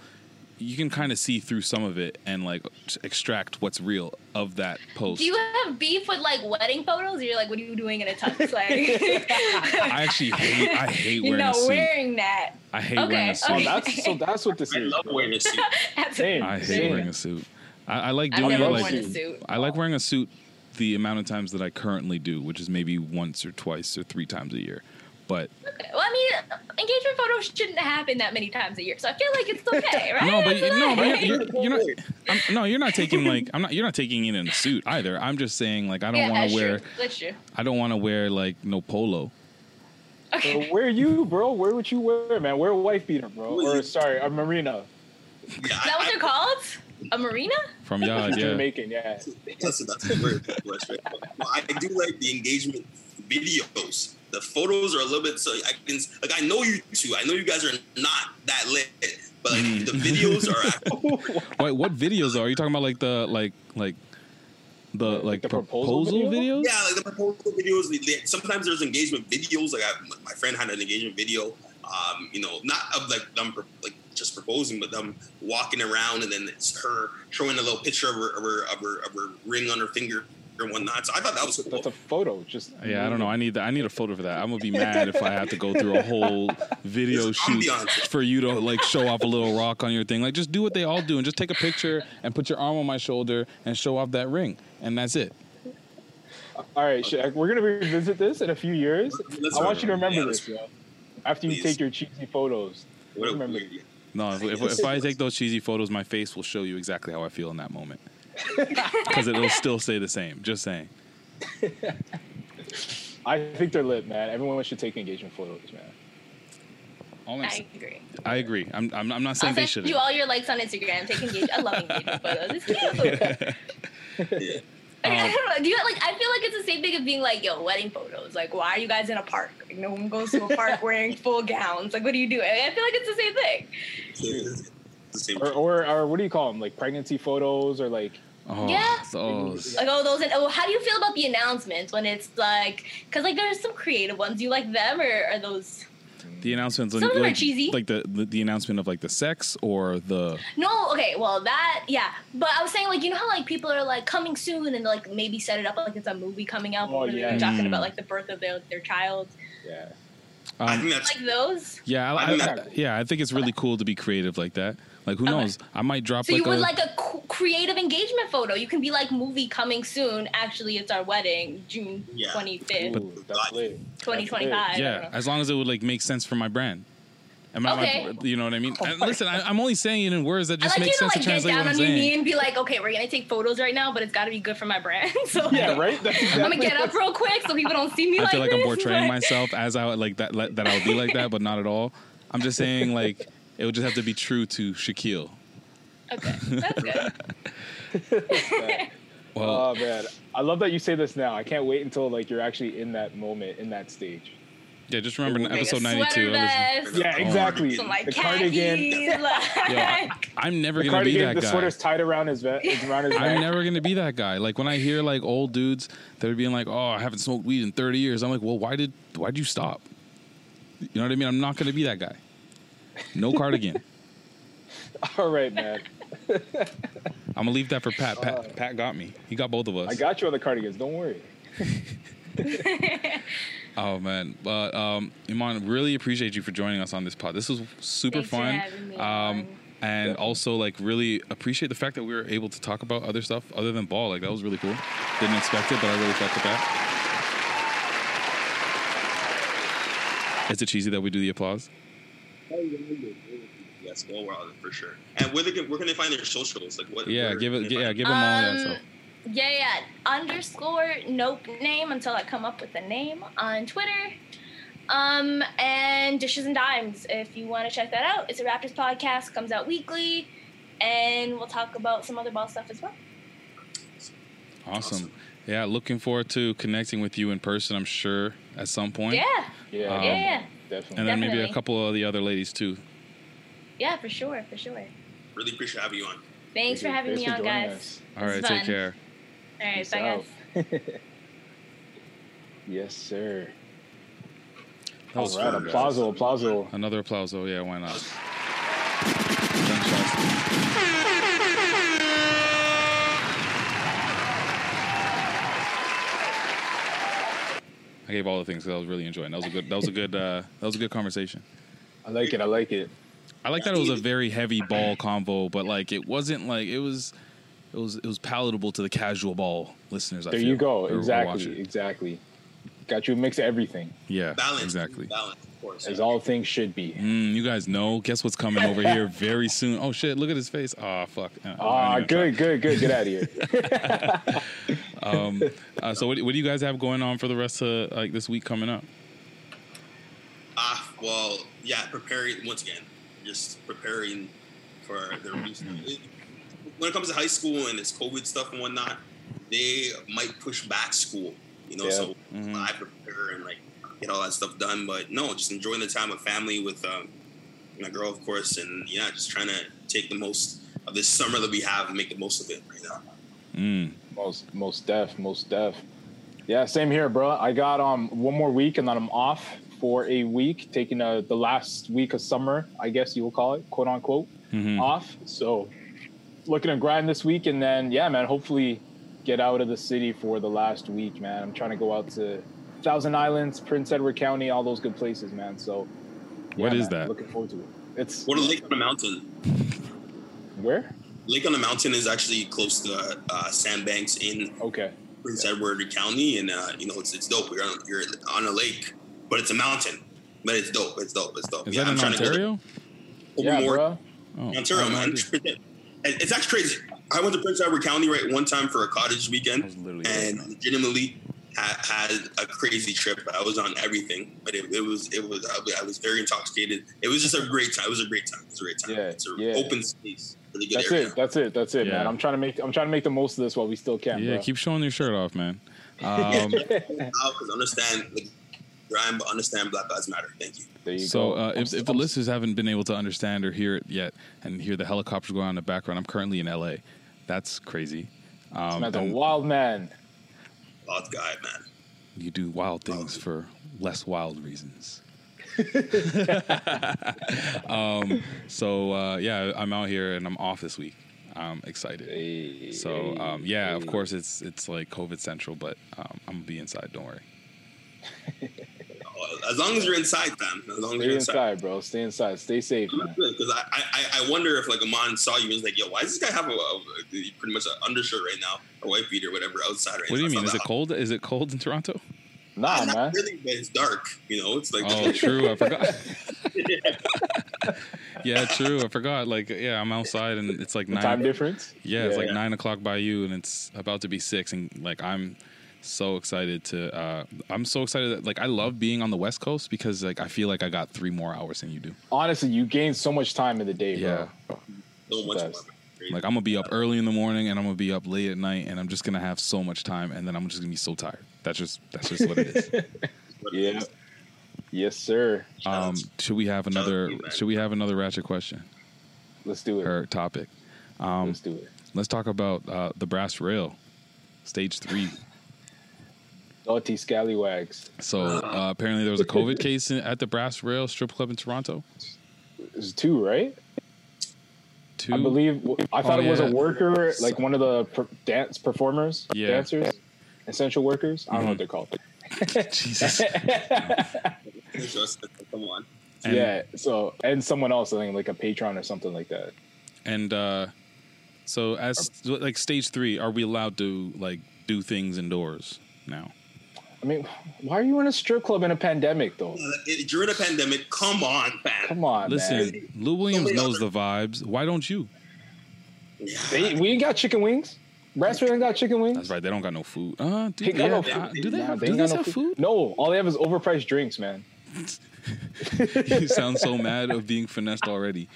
You can kind of see through some of it and like extract what's real of that post. Do you have beef with like wedding photos? You're like, what are you doing in a tux? Like, I actually hate. I hate you're wearing a not suit. wearing that. I hate Okay, wearing a suit. Oh, okay. that's so. That's what this I is. love wearing a suit. Same. I hate same. wearing a suit. I, I like I've doing never it worn like a suit. I like wearing a suit the amount of times that I currently do, which is maybe once or twice or three times a year. But Okay. Well, I mean, engagement photos shouldn't happen that many times a year, so I feel like it's okay, right? no, but It's no, but you're, you're, you're not. I'm, no, you're not taking like I'm not. You're not taking it in a suit either. I'm just saying like I don't yeah, want to wear. true. That's true. I don't want to wear like no polo. Well, where you, bro? Where would you wear, man? Wear a wife beater, bro. Or sorry, a marina. Yeah, Is that what they're called? A marina? From Yard, yeah. Jamaican, yeah. Listen, that's a very popular well, I do like the engagement videos. The photos are a little bit so I can like I know you two. I know you guys are not that lit, but like Mm. the videos are actually Wait, what videos are you talking about? Like the like like the like, the proposal, proposal videos? yeah, like the proposal videos. they- they- sometimes there's engagement videos. Like I, my friend had an engagement video. Um, you know, not of like them like just proposing, but them walking around and then it's her showing a little picture of her of her of her, of her ring on her finger and whatnot. So I thought that was cool. That's a photo. Just Yeah, I don't know. I need that. I need a photo for that. I'm gonna be mad if I have to go through a whole video It's shoot ambiance. for you to like show off a little rock on your thing. Like, just do what they all do and just take a picture and put your arm on my shoulder and show off that ring, and that's it. All right, Shaq, we're gonna revisit this in a few years. Let's I want you to remember. remember Yeah, this, let's- yo. After you Please. take your cheesy photos, What remember. weird- No, if, if, if I take those cheesy photos, my face will show you exactly how I feel in that moment because it'll still stay the same. Just saying. I think they're lit, man. Everyone should take engagement photos, man. All I'm I s- agree. I agree. I'm, I'm, I'm not I'll saying they send shouldn't. you all your likes on Instagram. Take engagement. I love engagement photos. It's cute. Yeah. I, I Um, don't know. Do you like? I feel like it's the same thing of being like, yo, wedding photos. Like, why are you guys in a park? Like, no one goes to a park wearing full gowns. Like, what do you do? I feel like it's the same thing. It's the same. Or, or, or what do you call them? Like pregnancy photos, or like Oh, Yeah. those. Like, oh, those. And, oh, how do you feel about the announcements when it's like? Because like, there's some creative ones. Do you like them or are those? The announcements, Some of them are like, cheesy. like the, the the announcement of like the sex or the No, okay, well that yeah, but I was saying like you know how like people are like coming soon and like maybe set it up like it's a movie coming out, Oh, but yeah. they're talking Mm. about like the birth of their their child, yeah. I um, think that's like those. yeah, I, I think I- yeah. I think it's really cool to be creative like that. Like who Okay. knows? I might drop So like you a would like a c- creative engagement photo. You can be like movie coming soon. Actually, it's our wedding, June Yeah. twenty fifth, Ooh, that's lit. twenty twenty five. yeah, as long as it would like make sense for my brand. Am I- Okay. you know what I mean? Oh, uh, and listen, I, I'm only saying it in words that I just like make you to sense like to get translate down what I'm on your knee and be like, okay, we're gonna take photos right now, but it's got to be good for my brand. so Yeah, right. That's I'm gonna get up real quick so people don't see me I like feel like I'm portraying Like- myself as I would like that like, that I would be like that, but not at all. I'm just saying like it would just have to be true to Shaquille. Okay, that's good. Well, Oh man, I love that you say this now. I can't wait until like you're actually in that moment, in that stage. yeah, just remember Bring a episode 92. I vest, Yeah, exactly. some like the khakis, cardigan, like, yo, I, I'm never the gonna be that the guy. sweater's tied around his vest, around his I'm never gonna be that guy. Like when I hear like old dudes that are being like, "Oh, I haven't smoked weed in 30 years," I'm like, "Well, why did why'd you stop?" You know what I mean? I'm not gonna be that guy. No cardigan. All right, man. I'm gonna leave that for Pat. Pat, Pat got me. He got both of us. I got you on the cardigans. Don't worry. Oh man, but um, Iman, really appreciate you for joining us on this pod. This was super Thanks for fun. having me Um, on. and also like really appreciate the fact that we were able to talk about other stuff other than ball. Like that was really cool. Didn't expect it, but I really fucked with that. Is it cheesy that we do the applause? Yes, Ball Wilder for sure. And where they can, where can they find their socials? Like what? Yeah, where give it. they Yeah, give them all. Yeah, Um. Yeah, yeah. Underscore nope name until I come up with a name on Twitter. Um, and Dishes and Dimes. If you want to check that out, it's a Raptors podcast. Comes out weekly, and we'll talk about some other ball stuff as well. Awesome. Yeah, looking forward to connecting with you in person. I'm sure at some point. Yeah. Yeah, Um, yeah, yeah, definitely. And then maybe a couple of the other ladies too. yeah, for sure, for sure. Really appreciate having you on. Thanks for having Thanks me for on, guys. us. All This right, is take care. All right, Peace bye, out. guys. Yes, sir. That was All right, fun, guys. applauso, applauso. Another applauso. Yeah, why not? I gave all the things 'cause I was really enjoying. That was a good. That was a good. Uh, that was a good conversation. I like it. I like it. I like that it was a very heavy ball convo, but like it wasn't like it was. It was it was palatable to the casual ball listeners. I There feel, you go. or- or Exactly. watching. Exactly. Got you a mix of everything, Yeah, Balance. exactly. Balance, of course. as all things should be. Mm, you guys know. Guess what's coming over here very soon? Oh shit! Look at his face. Oh fuck. Uh, Ah, I ain't good, good, good. Get out of here. Um, uh, so what, do- what do you guys have going on for the rest of like this week coming up? Ah, well, yeah, preparing once again, just preparing for the when it comes to high school and it's COVID stuff and whatnot, they might push back school, you know. Yeah. So Mhm. I prepare and like get all that stuff done, but no, just enjoying the time with family with um, my girl, of course, and yeah, just trying to take the most of this summer that we have and make the most of it right now. Mm. most, most def, most def. Yeah, same here, bro. I got um one more week and then I'm off for a week, taking uh the last week of summer, I guess you will call it, quote unquote, Mhm. off. So looking to grind this week and then yeah, man, hopefully get out of the city for the last week, man. I'm trying to go out to Thousand Islands, Prince Edward County, all those good places, man. So What yeah, is man, that? Looking forward to it. It's What a lake on a mountain. where? Lake on the Mountain is actually close to uh, Sandbanks in Okay. Prince Edward County, and uh, you know it's it's dope. You're on, you're on a lake, but it's a mountain. But it's dope. It's dope. It's dope. Is yeah, that I'm in trying to go Ontario? to Yeah, more bro. Oh, Ontario, man. It's actually crazy. I went to Prince Edward County right one time for a cottage weekend, and there. legitimately had, had a crazy trip. I was on everything, but it, it was it was I was- very intoxicated. It was just a great time. It was a great time. It was a great time. Yeah, it's a yeah. open space, really good That's area. it. That's it. That's it, man. I'm trying to make I'm trying to make the most of this while we still can, Yeah, bro. keep showing your shirt off, man. Um, Because understand the grind, but understand Black Lives Matter. Thank you. there you so go. uh, if, if the listeners haven't been able to understand or hear it yet and hear the helicopters going on in the background, I'm currently in LA. That's crazy. Um, man's a and wild man. Wild guy, man. you do wild things for less wild reasons. um, so uh, yeah, I'm out here and I'm off this week. I'm excited. Hey, So hey, um, yeah, of course it's it's like COVID central, but um, I'm gonna be inside. Don't worry. As long as you're inside, fam. As long as you're inside. inside, bro. Stay inside. Stay safe, man. Because I, I, I wonder if like Amon saw you and was like, yo, why does this guy have a, a pretty much an undershirt right now or white beat or whatever outside right What do you mean? Is it that. cold? Is it cold in Toronto? Nah, Not man. really, but it's dark. You know, it's like Oh, true. I forgot. yeah, true. I forgot. Like, yeah, I'm outside and it's like The nine. time difference. Yeah, it's like Yeah. nine o'clock by you, and it's about to be six, and like I'm so excited to. Uh, I'm so excited that like I love being on the West Coast because like I feel like I got three more hours than you do. Honestly, you gain so much time in the day, bro. Yeah. so much Best. more. Like I'm gonna be up early in the morning, and I'm gonna be up late at night, and I'm just gonna have so much time, and then I'm just gonna be so tired. That's just that's just what it is. Yeah. Yes, sir. Um, should we have another? to. Should we have another ratchet question Let's do it. or topic? Um, Let's do it. let's talk about uh, the brass rail, stage three. Naughty scallywags. So uh, apparently there was a COVID case in, at the Brass Rail Strip Club in Toronto. There's two, right? Two, I believe. I thought Oh, it was yeah. a worker, like one of the per- dance performers, Yeah. dancers, essential workers. I don't know what they're called. Jesus. Just, come on. And- yeah. So and someone else, I think, like a patron or something like that. And uh, so, as like stage three, are we allowed to like do things indoors now? I mean, why are you in a strip club in a pandemic though? It- during a pandemic, come on, fam. Come on, Listen, man. Lou Williams many knows the vibes. Why don't you? They, we ain't got chicken wings. Brassford ain't got chicken wings. That's right. They don't got no food. Uh, do They they, got no have, food. uh, do they Nah, have, they do they got no have food? No, all they have is overpriced drinks, man. you sound so mad of being finessed already.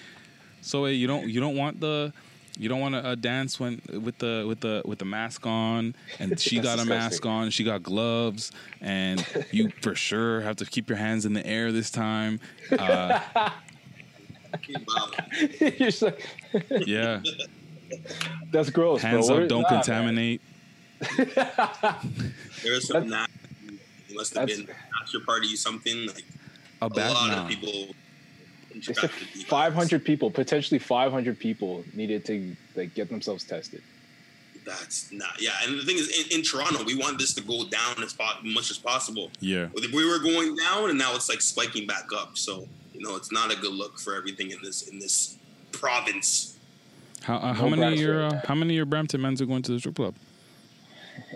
So wait, you don't you don't want the you don't want to uh, dance when with the with the with the mask on, and she got a mask on, she got gloves, and you for sure have to keep your hands in the air this time. Uh, You're just like, yeah, that's gross. hands bro. up, don't nah, contaminate. There was some nasty. It must have been after party something like A a lot nah. of people. They said 500 people, potentially 500 people, needed to like get themselves tested. That's not yeah. And the thing is, in, in Toronto, we want this to go down as po- much as possible. Yeah, We were going down, and now it's like spiking back up. So you know, it's not a good look for everything in this in this province. how uh, how No many your uh, how many of your Brampton men's are going to the strip club?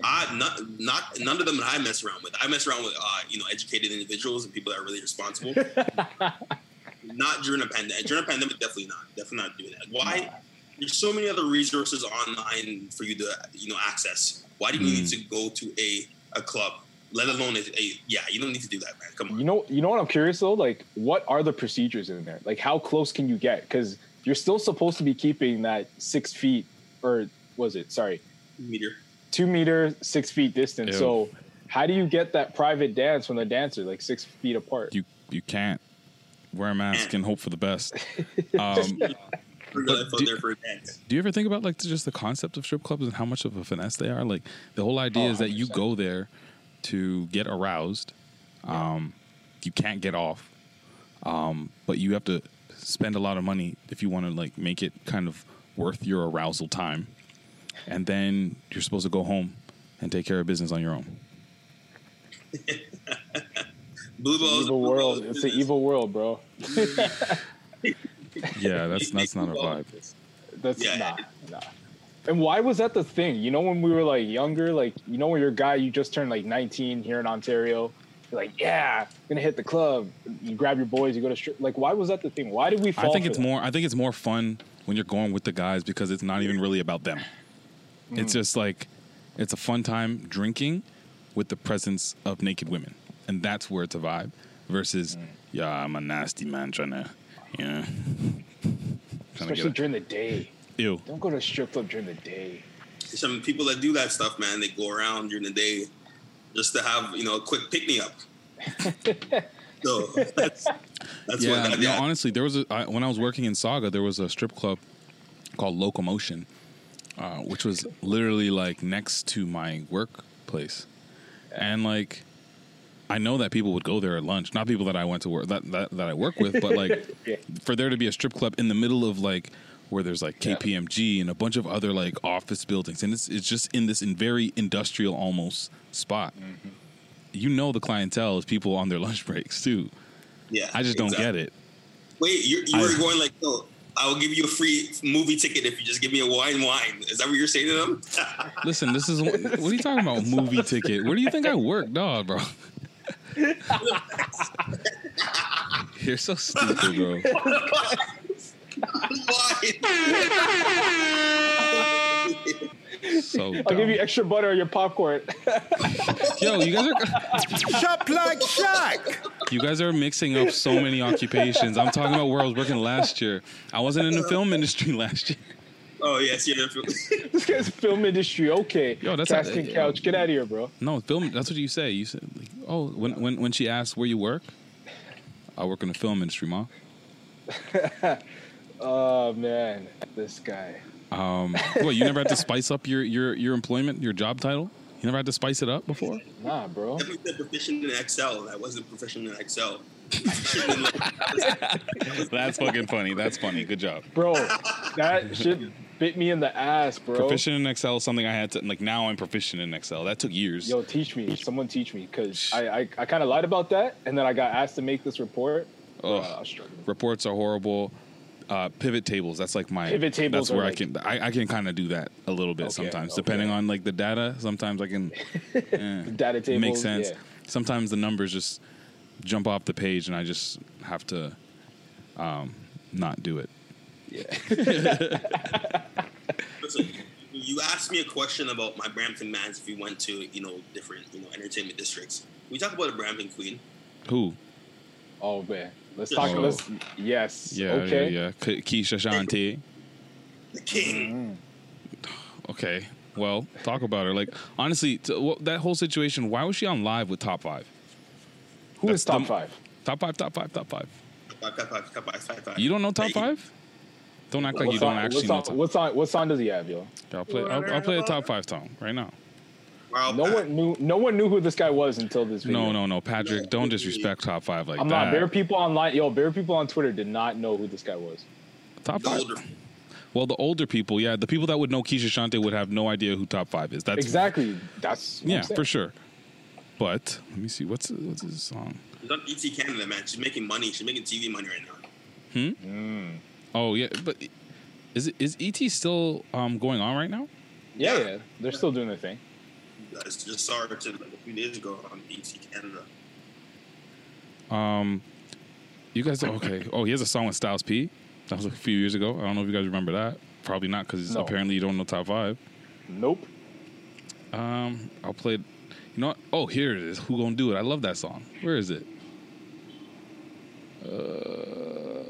I not not none of them that I mess around with. I mess around with uh, you know educated individuals and people that are really responsible. not during a pandemic. During a pandemic, definitely not. Definitely not doing that. Why? There's so many other resources online for you to you know access. Why do you need mm. to go to a a club? Let alone a, a yeah. You don't need to do that, man. Come on. You know, you know what I'm curious though. Like, what are the procedures in there? Like, how close can you get? Because you're still supposed to be keeping that six feet, or was it? Sorry, Meter. two meter, six feet distance. Ew. So, how do you get that private dance from the dancer, like six feet apart? You you can't wear a mask and hope for the best. Um, Bring your there for a. Do you ever think about like just the concept of strip clubs and how much of a finesse they are? Like the whole idea Oh, is that you go there to get aroused. Um, you can't get off, um, but you have to spend a lot of money if you want to like make it kind of worth your arousal time, and then you're supposed to go home and take care of business on your own. Blue balls. evil world. It's an evil world, bro. Yeah, that's that's not a vibe. That's Yeah. nah, nah. And why was that the thing? You know, when we were like younger, like you know, when you're a guy, you just turned like 19 here in Ontario. You're like, yeah, gonna hit the club. You grab your boys, you go to strip. Like, why was that the thing? Why did we fall? I think for it's that? more. I think it's more fun when you're going with the guys because it's not even really about them. It's Mm. just like it's a fun time drinking with the presence of naked women, and that's where it's a vibe. Versus, Mm. yeah, I'm a nasty man trying to, yeah, trying especially get during the day. ew. Don't go to a strip club during the day. Some people that do that stuff, man, they go around during the day just to have you know a quick pick me up. so that's that's yeah, what that, no, yeah. honestly, there was a I, when I was working in Sauga, there was a strip club called Locomotion, uh, which was literally like next to my workplace, and like I know that people would go there at lunch, not people that I went to work that that, that I work with, but like Yeah. for there to be a strip club in the middle of like where there's like KPMG and a bunch of other like office buildings, and it's it's just in this in very industrial almost spot. Mm-hmm. You know the clientele is people on their lunch breaks too. Yeah, I just don't get it. Wait, you, you were going like, no, I will give you a free movie ticket if you just give me a wine wine. Is that what you're saying to them? Listen, this is what are you talking about? Movie ticket? Where do you think I work, dog, bro? You're so stupid, bro. So I'll give you extra butter on your popcorn. Yo, you guys are Shop like Shaq. you guys are mixing up so many occupations. I'm talking about where I was working last year. I wasn't in the film industry last year. Oh yes, yeah. this guy's film industry. Okay, Yo, that's casting a- couch. Get out of here, bro. No, film. That's what you say. You said, like, oh, when when when she asked where you work, I work in the film industry, mom. Oh man, this guy. Um, what you never had to spice up your your your employment, your job title? You never had to spice it up before? Nah, bro. Definitely said proficient in Excel, and I wasn't proficient in Excel. Proficient in, like, That's fucking funny. That's funny. Good job. Bro, that shit bit me in the ass, bro. Proficient in Excel is something I had to like. Now I'm proficient in Excel. That took years. Yo, teach me. Someone teach me, cause I I, I kind of lied about that, and then I got asked to make this report. Ugh. Uh, I was struggling. Reports are horrible. Uh, pivot tables. That's like my Pivot tables That's where are I can I, I can kind of do that a little bit Okay, sometimes, okay. depending on like the data. Sometimes I can. eh, Data tables, makes sense. yeah. Sometimes the numbers just jump off the page, and I just have to um, not do it. Listen, you asked me a question about my Brampton mans if we went to you know different you know entertainment districts. We talk about a Brampton Queen. Who? Oh man, let's Yeah. talk. Oh. Let's yes. Yeah, okay. yeah, yeah. Ke- Keshia Chanté. The king. Mm-hmm. Okay. Well, talk about her. Like honestly, t- wh- that whole situation. Why was she on live with top five? Who is That's top the- five? Top five. Top five. Top five. Five, five, five, five, five, five, five. You don't know top five? Don't act like What you don't song- actually what know song, top. what song? What song does he have, yo? I'll play. I'll, I'll play a top five song right now. Wow, No one knew. No one knew who this guy was until this video. No, no, no, Patrick. Don't disrespect top five like I'm that. not. Bare people online, yo. Bare people on Twitter did not know who this guy was. top The five. older. Well, the older people, yeah, the people that would know Keshia Chanté would have no idea who top five is. That's exactly. That's what I'm yeah, for sure. But let me see. What's what's his song? She's on ET Canada, man. She's making money. She's making TV money right now. Hmm. Oh yeah, but is it is ET still um, going on right now? Yeah, yeah. They're still doing their thing. I just saw her to, like, a few days ago on ET Canada. Um, you guys okay? Oh, he has a song with Styles P. That was a few years ago. I don't know if you guys remember that. Probably not because No. apparently you don't know top five. Nope. Um, I'll play. You know what? Oh, here it is. Who gonna do it? I love that song. Where is it? Uh,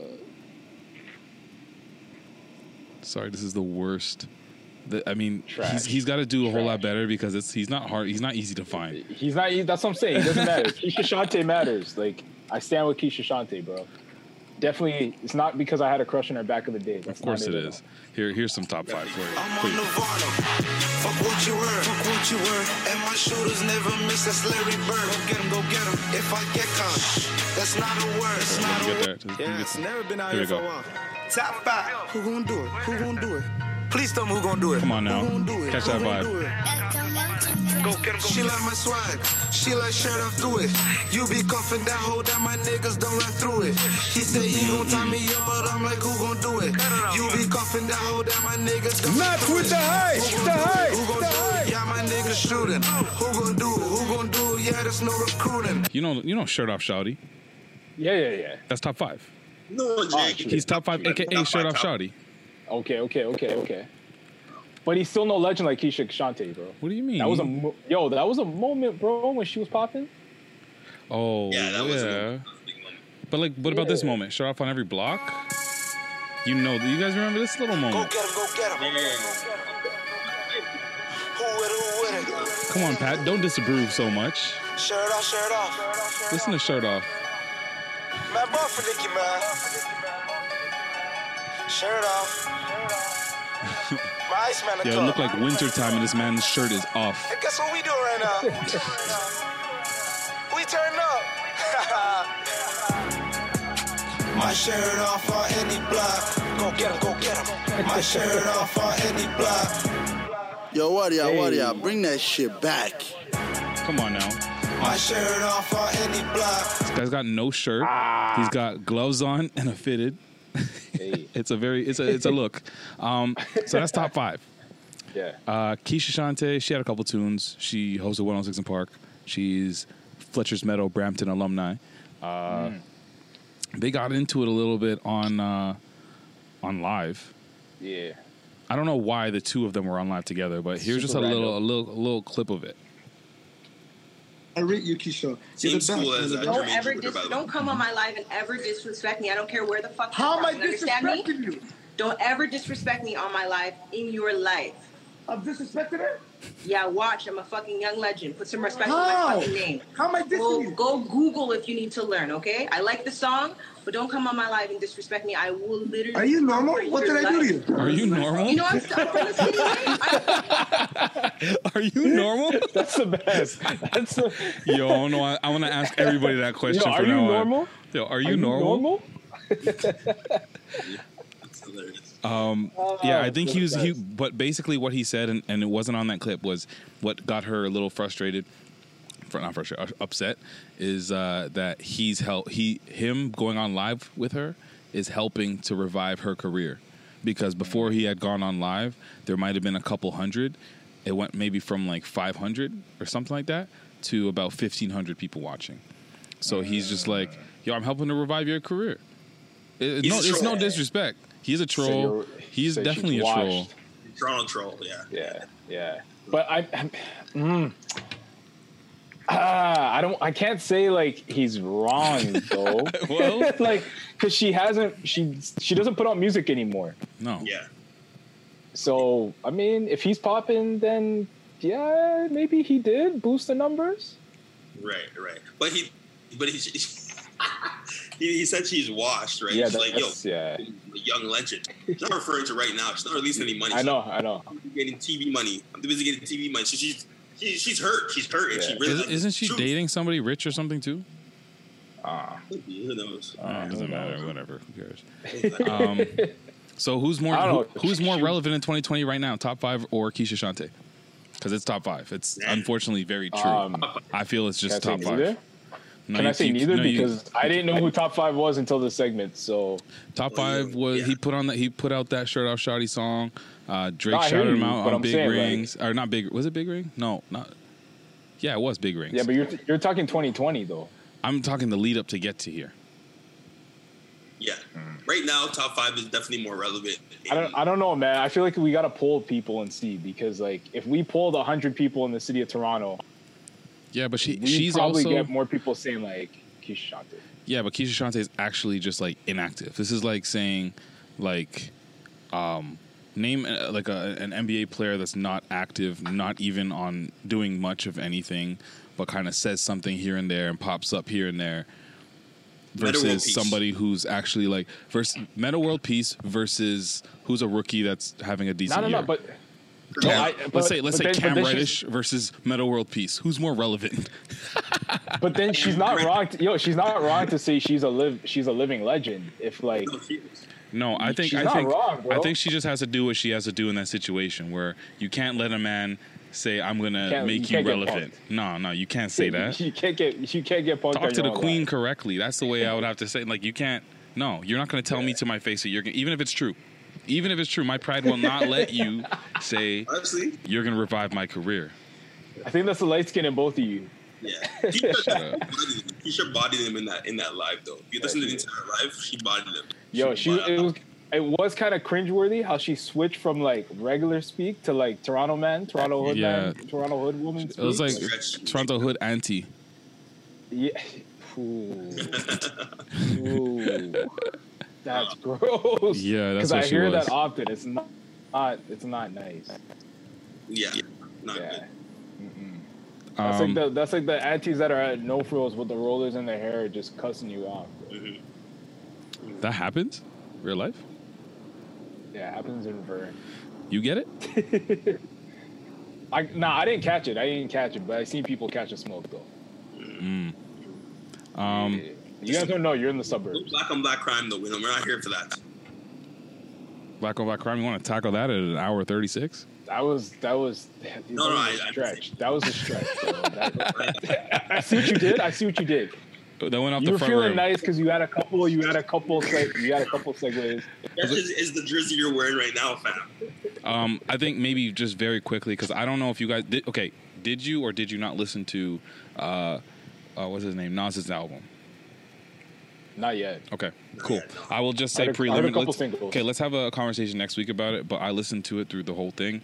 sorry, this is the worst. The, I mean, he's he's got to do a whole lot better because it's he's not hard. He's not easy to find. He's not. That's what I'm saying. It doesn't matter. Keshia Chanté matters. Like I stand with Keshia Chanté, bro. Definitely, it's not because I had a crush on her back in the day. That's Of course not it at is. Here, here's some top five for you. I'm on. Nirvana. Fuck what you heard. Fuck what you heard. And my shooters never miss. That's Larry Bird. Go get him. Go get him. If I get caught, that's not a word. It's not a word. Yeah, it's never been out Here here, we for go. a while. Top five. Who gonna do it? Who gonna do it? Please tell me who gonna do it. Come on now. Who gonna do it? Catch that gonna vibe. Go get him, go she like my swag. She like shirt off through it. You be coughing that hole that my niggas don't run through it. He said he gon' tie me up, but I'm like, who gon' do it? You be coughing that hole that my niggas don't Not run through with it. the hype, Who the do hype, Who gon' the do it? Yeah, my niggas shooting. Who gon' do it? Who gon' do it? Yeah, there's no recruiting. You know, you know, shirt off, shouty. Yeah, yeah, yeah. That's top five. No, Jake. Oh, he's top five, aka Top shirt five, off, top- shouty. Okay, okay, okay, okay. But he's still no legend like Keshia Chanté, bro. What do you mean? That was a mo- yo. That was a moment, bro, when she was popping. Oh, Yeah, that was yeah. was a. But like, what about this moment? Shirt off on every block. You know, you guys remember this little moment? Go get him, go get him. Who with it, who with it? Come on, Pat. Don't disapprove so much. Shirt off, shirt off. Listen to shirt off. Man, ball for Nicky, man. Shirt off. My ice man, Yeah, it club. looked like winter time, and this man's shirt is off. Hey, guess what we doing right now? we turn up. My shirt off on any block. Go get him, go get him. My shirt off on any block. Yo, what ya, what ya? Hey. Bring that shit back. Come on now. My shirt off on any block. This guy's got no shirt. He's got gloves on and a fitted. Hey. It's a very, it's a, it's a look. Um, so that's top five. Yeah. Uh, Keshia Chanté, she had a couple tunes. She hosted 106 & Park. She's Fletcher's Meadow Brampton alumni. Uh, They got into it a little bit on uh, on live. Yeah. I don't know why the two of them were on live together, but here's just a Super little, a little, a little clip of it. I rate you, Keshia. Same You're the school best. as, You're the best. Don't ever Jupiter, dis- by don't come on my live and ever disrespect me. I don't care where the fuck. How you're am I from. You understand me? disrespecting you? Don't ever disrespect me on my live in your life. I'm disrespecting her? Yeah, watch. I'm a fucking young legend. Put some respect on my fucking name. How am I dissing Go, you? go Google if you need to learn. Okay? I like the song, but don't come on my live and disrespect me. I will literally. Are you normal? What your did I do to you? Are you normal? You know I'm, st- I'm from the city. right? Are you normal? That's the best. That's the. Yo, no, I, I want to ask everybody that question. Yo, are from you now on. normal? Yo, are you, normal? That's hilarious. Um, Oh, yeah, I think he was. He, but basically, what he said, and, and it wasn't on that clip, was what got her a little frustrated. Not frustrated, uh, upset is uh, that he's held he him going on live with her is helping to revive her career because before he had gone on live, there might have been a couple hundred. It went maybe from like 500 or something like that to about 1500 people watching. So he's just like, "Yo, I'm helping to revive your career." It- He's no, it's no disrespect. He's a troll. you're- He's so definitely a washed. troll. Toronto troll, yeah. Yeah, yeah. But I, mm, ah, I don't. I can't say like he's wrong though. Well- like because she hasn't. She she doesn't put out music anymore. No. Yeah. So I mean, if he's popping, then yeah, maybe he did boost the numbers. Right, right. But he, but he, he, he said she's washed, right? Yeah, She's like, yo, that's- yeah. young legend. She's not referring to right now. She's not releasing any money. I know, I know. She's getting TV money. I'm busy getting TV money. So she's she, she's hurt. She's hurt, and she really Isn't, isn't she dating somebody rich or something too? Ah, Who knows? Oh, it doesn't matter. Whatever. Who cares? um, so who's more who- who's more relevant in 2020 right now? Top five or Keshia Chanté? Because it's top five. It's unfortunately very true. Um, I feel it's just top say five. Neither? No, Can I say you- neither? no, you- because I didn't know who top five was until this segment. So top five was he put on that he put out that shirt off Shotty song. Uh, Drake No, shouted him out on I'm Big saying, like- Rings or not Big was it Big Ring? No, not. Yeah, it was Big Rings. yeah, but you're you're talking 2020 though. I'm talking the lead up to get to here. Yeah. Right now, top five is definitely more relevant. I don't I don't know, man. I feel like we gotta poll people and see because like if we polled hundred people in the city of Toronto, Yeah, but she we she's probably also get more people saying like Keshia Chanté. Yeah, but Keshia Chanté is actually just like inactive. This is like saying, like, um, name uh, like a, an NBA player that's not active, not even on doing much of anything, but kind of says something here and there and pops up here and there. Versus somebody who's actually like versus Metta World Peace versus who's a rookie that's having a decent No, no, year. no, but Cam- No, I- let's say let's but say then- Cam but Reddish versus Metta World Peace. Who's more relevant? but then she's not wrong. To, yo, she's not wrong to say she's a live she's a living legend. If like No, I think She's I not think wrong, bro. I think she just has to do what she has to do in that situation where you can't let a man say I'm gonna Can't- make you you, relevant. No, no, you can't say that. you can't get you can't get punked Talk to the queen life. correctly. That's the way I would have to say. Like you can't. No, you're not gonna tell me to my face that you're gonna, even if it's true. Even if it's true, my pride will not let you say Honestly, you're gonna revive my career. I think that's the light skin in both of you. yeah. Keshia, Keshia bodied him in that in that live though. If you listen to the entire live, she bodied him. Yo, she it was it was kind of cringeworthy how she switched from like regular speak to like Toronto man, Toronto hood Yeah. man, Toronto hood woman. It was like speak. Toronto Hood anti. yeah. Ooh. Ooh. That's gross. Yeah, that's because I she hear was. that often. It's not, not it's not nice. Yeah, not good. That's Um, like the that's like the aunties that are at no frills with the rollers in their hair just cussing you off. That happens, real life. Yeah, it happens in Vern. You get it? I nah, I didn't catch it. I didn't catch it, but I seen people catch a smoke though. Mm. Um, You guys don't know. You're in the suburbs. Black on black crime though. Wyndham. We're not here for that. black on black crime. You want to tackle that at an hour thirty six? That was that was that No, no, was I- a stretch. That was a stretch. bro. That- I see what you did. I see what you did. That went off You the were feeling room. nice because you had a couple. You had a couple. Seg- you had a couple segues. That is, is the jersey you're wearing right now, fam. Um, I think maybe just very quickly because I don't know if you guys did. Okay, did you or did you not listen to uh, uh what's his name Nas's album? Not yet. Okay, cool. I will just say heard a- I heard a preliminary. couple let's- singles. Okay, let's have a conversation next week about it. But I listened to it through the whole thing,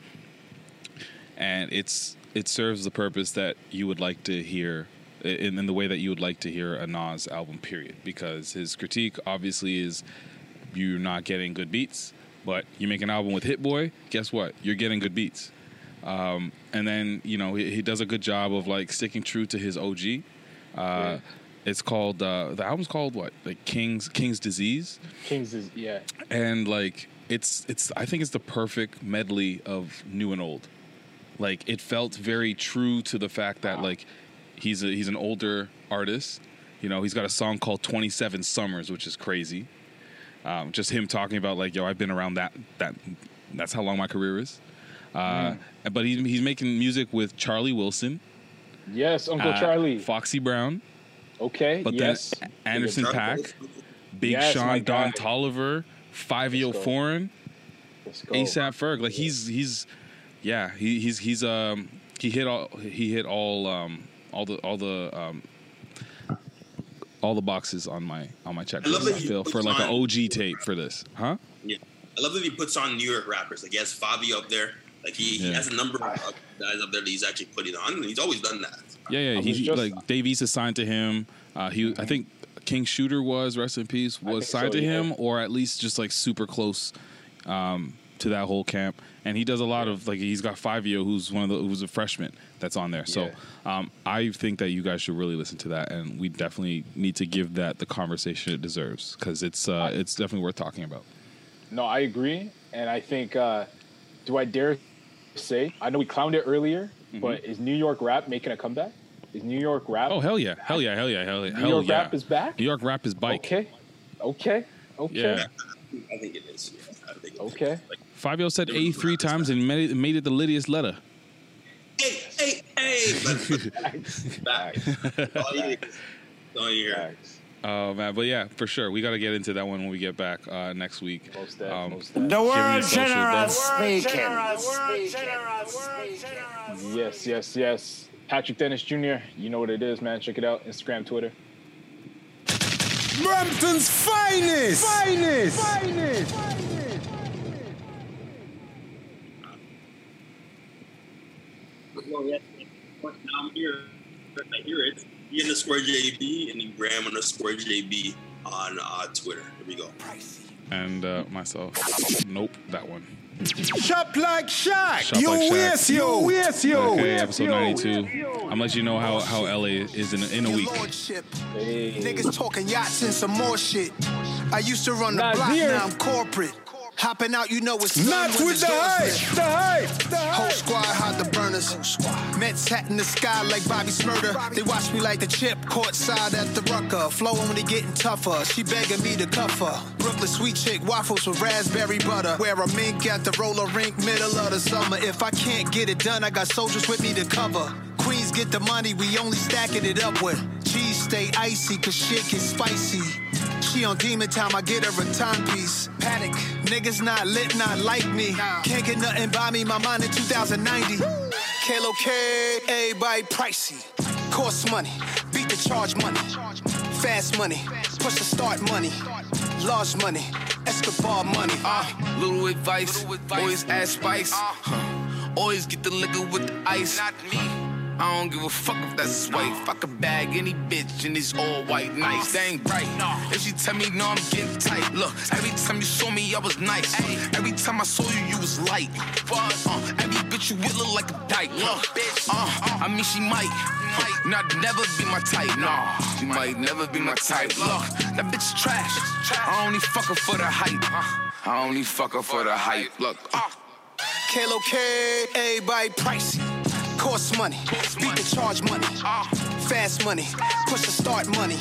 and it's it serves the purpose that you would like to hear in, in the way that you would like to hear a Nas album. Period. Because his critique obviously is you're not getting good beats, but you make an album with Hit Boy. Guess what? You're getting good beats. Um, and then you know he, he does a good job of like sticking true to his OG. Uh, It's called uh, the album's called what? Like King's King's Disease, Kings is yeah. and like it's it's I think it's the perfect medley of new and old. Like it felt very true to the fact that like he's a he's an older artist. You know, he's got a song called Twenty Seven Summers, which is crazy. Um, just him talking about like, yo, I've been around that that that's how long my career is. Uh, But he's he's making music with Charlie Wilson, Yes, Uncle uh, Charlie. Foxy Brown, Okay. but yes. then Anderson .Paak, Big Yes, Sean. Don Toliver, Five Yo. Foreign, ASAP Ferg. Like he's he's yeah he, he's he's um he hit all he hit all um all the all the um all the boxes on my on my I checklist. love I, that he feel for like an OG tape for this, huh? Yeah, I love that he puts on New York rappers. Like he has Fivio up there. Like he, he has a number of guys up there that he's actually putting on, and he's always done that. Yeah, yeah. He's just- like Dave East is signed to him. Uh, he, I think King Shooter was rest in peace was think so, signed to yeah. him, or at least just like super close um, to that whole camp. And he does a lot of like he's got Fivio, who's one of the who's a freshman that's on there. So um, I think that you guys should really listen to that, and we definitely need to give that the conversation it deserves because it's uh, it's definitely worth talking about. No, I agree, and I think. Uh, do I dare say? I know we clowned it earlier, but is New York rap making a comeback? Is New York rap? Mm-hmm. Oh hell yeah, hell yeah, hell yeah, hell yeah, New hell York yeah. rap is back. New York rap is bike. Okay, okay, okay, Yeah. I think it is. Yeah, I think it is. okay. Fivio said A three times and made it, made it the Lydia's letter. Hey, hey, hey! But, back. All you hear is- all you hear. Oh man, but yeah, for sure, we got to get into that one when we get back uh, next week. Most def, Um, most give def. me The your world social, general bro. speaking. Yes, yes, yes. Patrick Dennis Jr. You know what it is, man. Check it out. Instagram, Twitter. Brampton's finest. Finest. Finest. Well, yeah, now I'm here. I hear it. E underscore JB and then Graham underscore JB on uh, Twitter. Here we go. and uh, myself. Nope, that one. Shop like Shaq. Shop you like Shaq. waste yo. Waste yo. Okay, episode ninety-two. I'm gonna let you know how, how LA is in a, in a week. Lordship. Niggas talking yachts and some more shit. I used to run the block, Nazir. now I'm corporate. Hopping out, you know it's Not with the the hype. The hype. The Whole squad hide the burners. Mets hat in the sky like Bobby Shmurda. They watch me like the chip, courtside at the Rucker. Flowing when they getting tougher. She begging me to cuff her. Brooklyn sweet chick, waffles with raspberry butter. Wear a mink at the roller rink, middle of the summer. If I can't get it done, I got soldiers with me to cover. Queens get the money, we only stacking it up with. Cheese stay icy, cause shit get spicy. She on demon time, I get her a timepiece. Panic, niggas not lit, not like me. Can't get nothing by me, my mind in 2090. Kalo K, everybody pricey. Cost money, beat the charge money. Fast money, push the start money. Large money, Escobar money. Uh, little advice, always add spice. Huh. Always get the liquor with the ice. Not me. I don't give a fuck if that's white. Fuck a bag, any bitch, and it's all white. Nice, that ain't right. If she tell me no, I'm getting tight. Look, every time you saw me, I was nice. Every time I saw you, you was light. But uh, every bitch you with look like a dyke. Look, bitch, uh, I mean she might, might not never be my type. Nah, she might never be my type. Look, that bitch is trash. I only fuck her for the hype. I only fuck her for the hype. Look, uh, Kalo K, everybody pricey. Cost money, beat the charge money. Fast money, push the start money.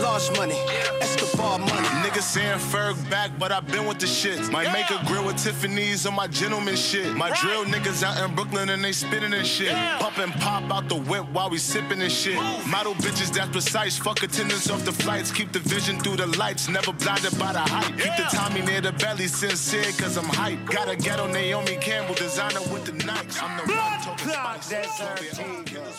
Large money, Escobar money. Niggas saying Ferg back, but I've been with the shit. Might make a grill with Tiffany's on my gentleman shit. My drill niggas out in Brooklyn and they spitting and shit. Pump and pop out the whip while we sipping and shit. Model bitches that's precise. Fuck attendance off the flights. Keep the vision through the lights. Never blinded by the hype. Keep the Tommy near the belly. Sincere cause I'm hype. Got a ghetto Naomi Campbell designer with the Nikes. I'm the one talking spice.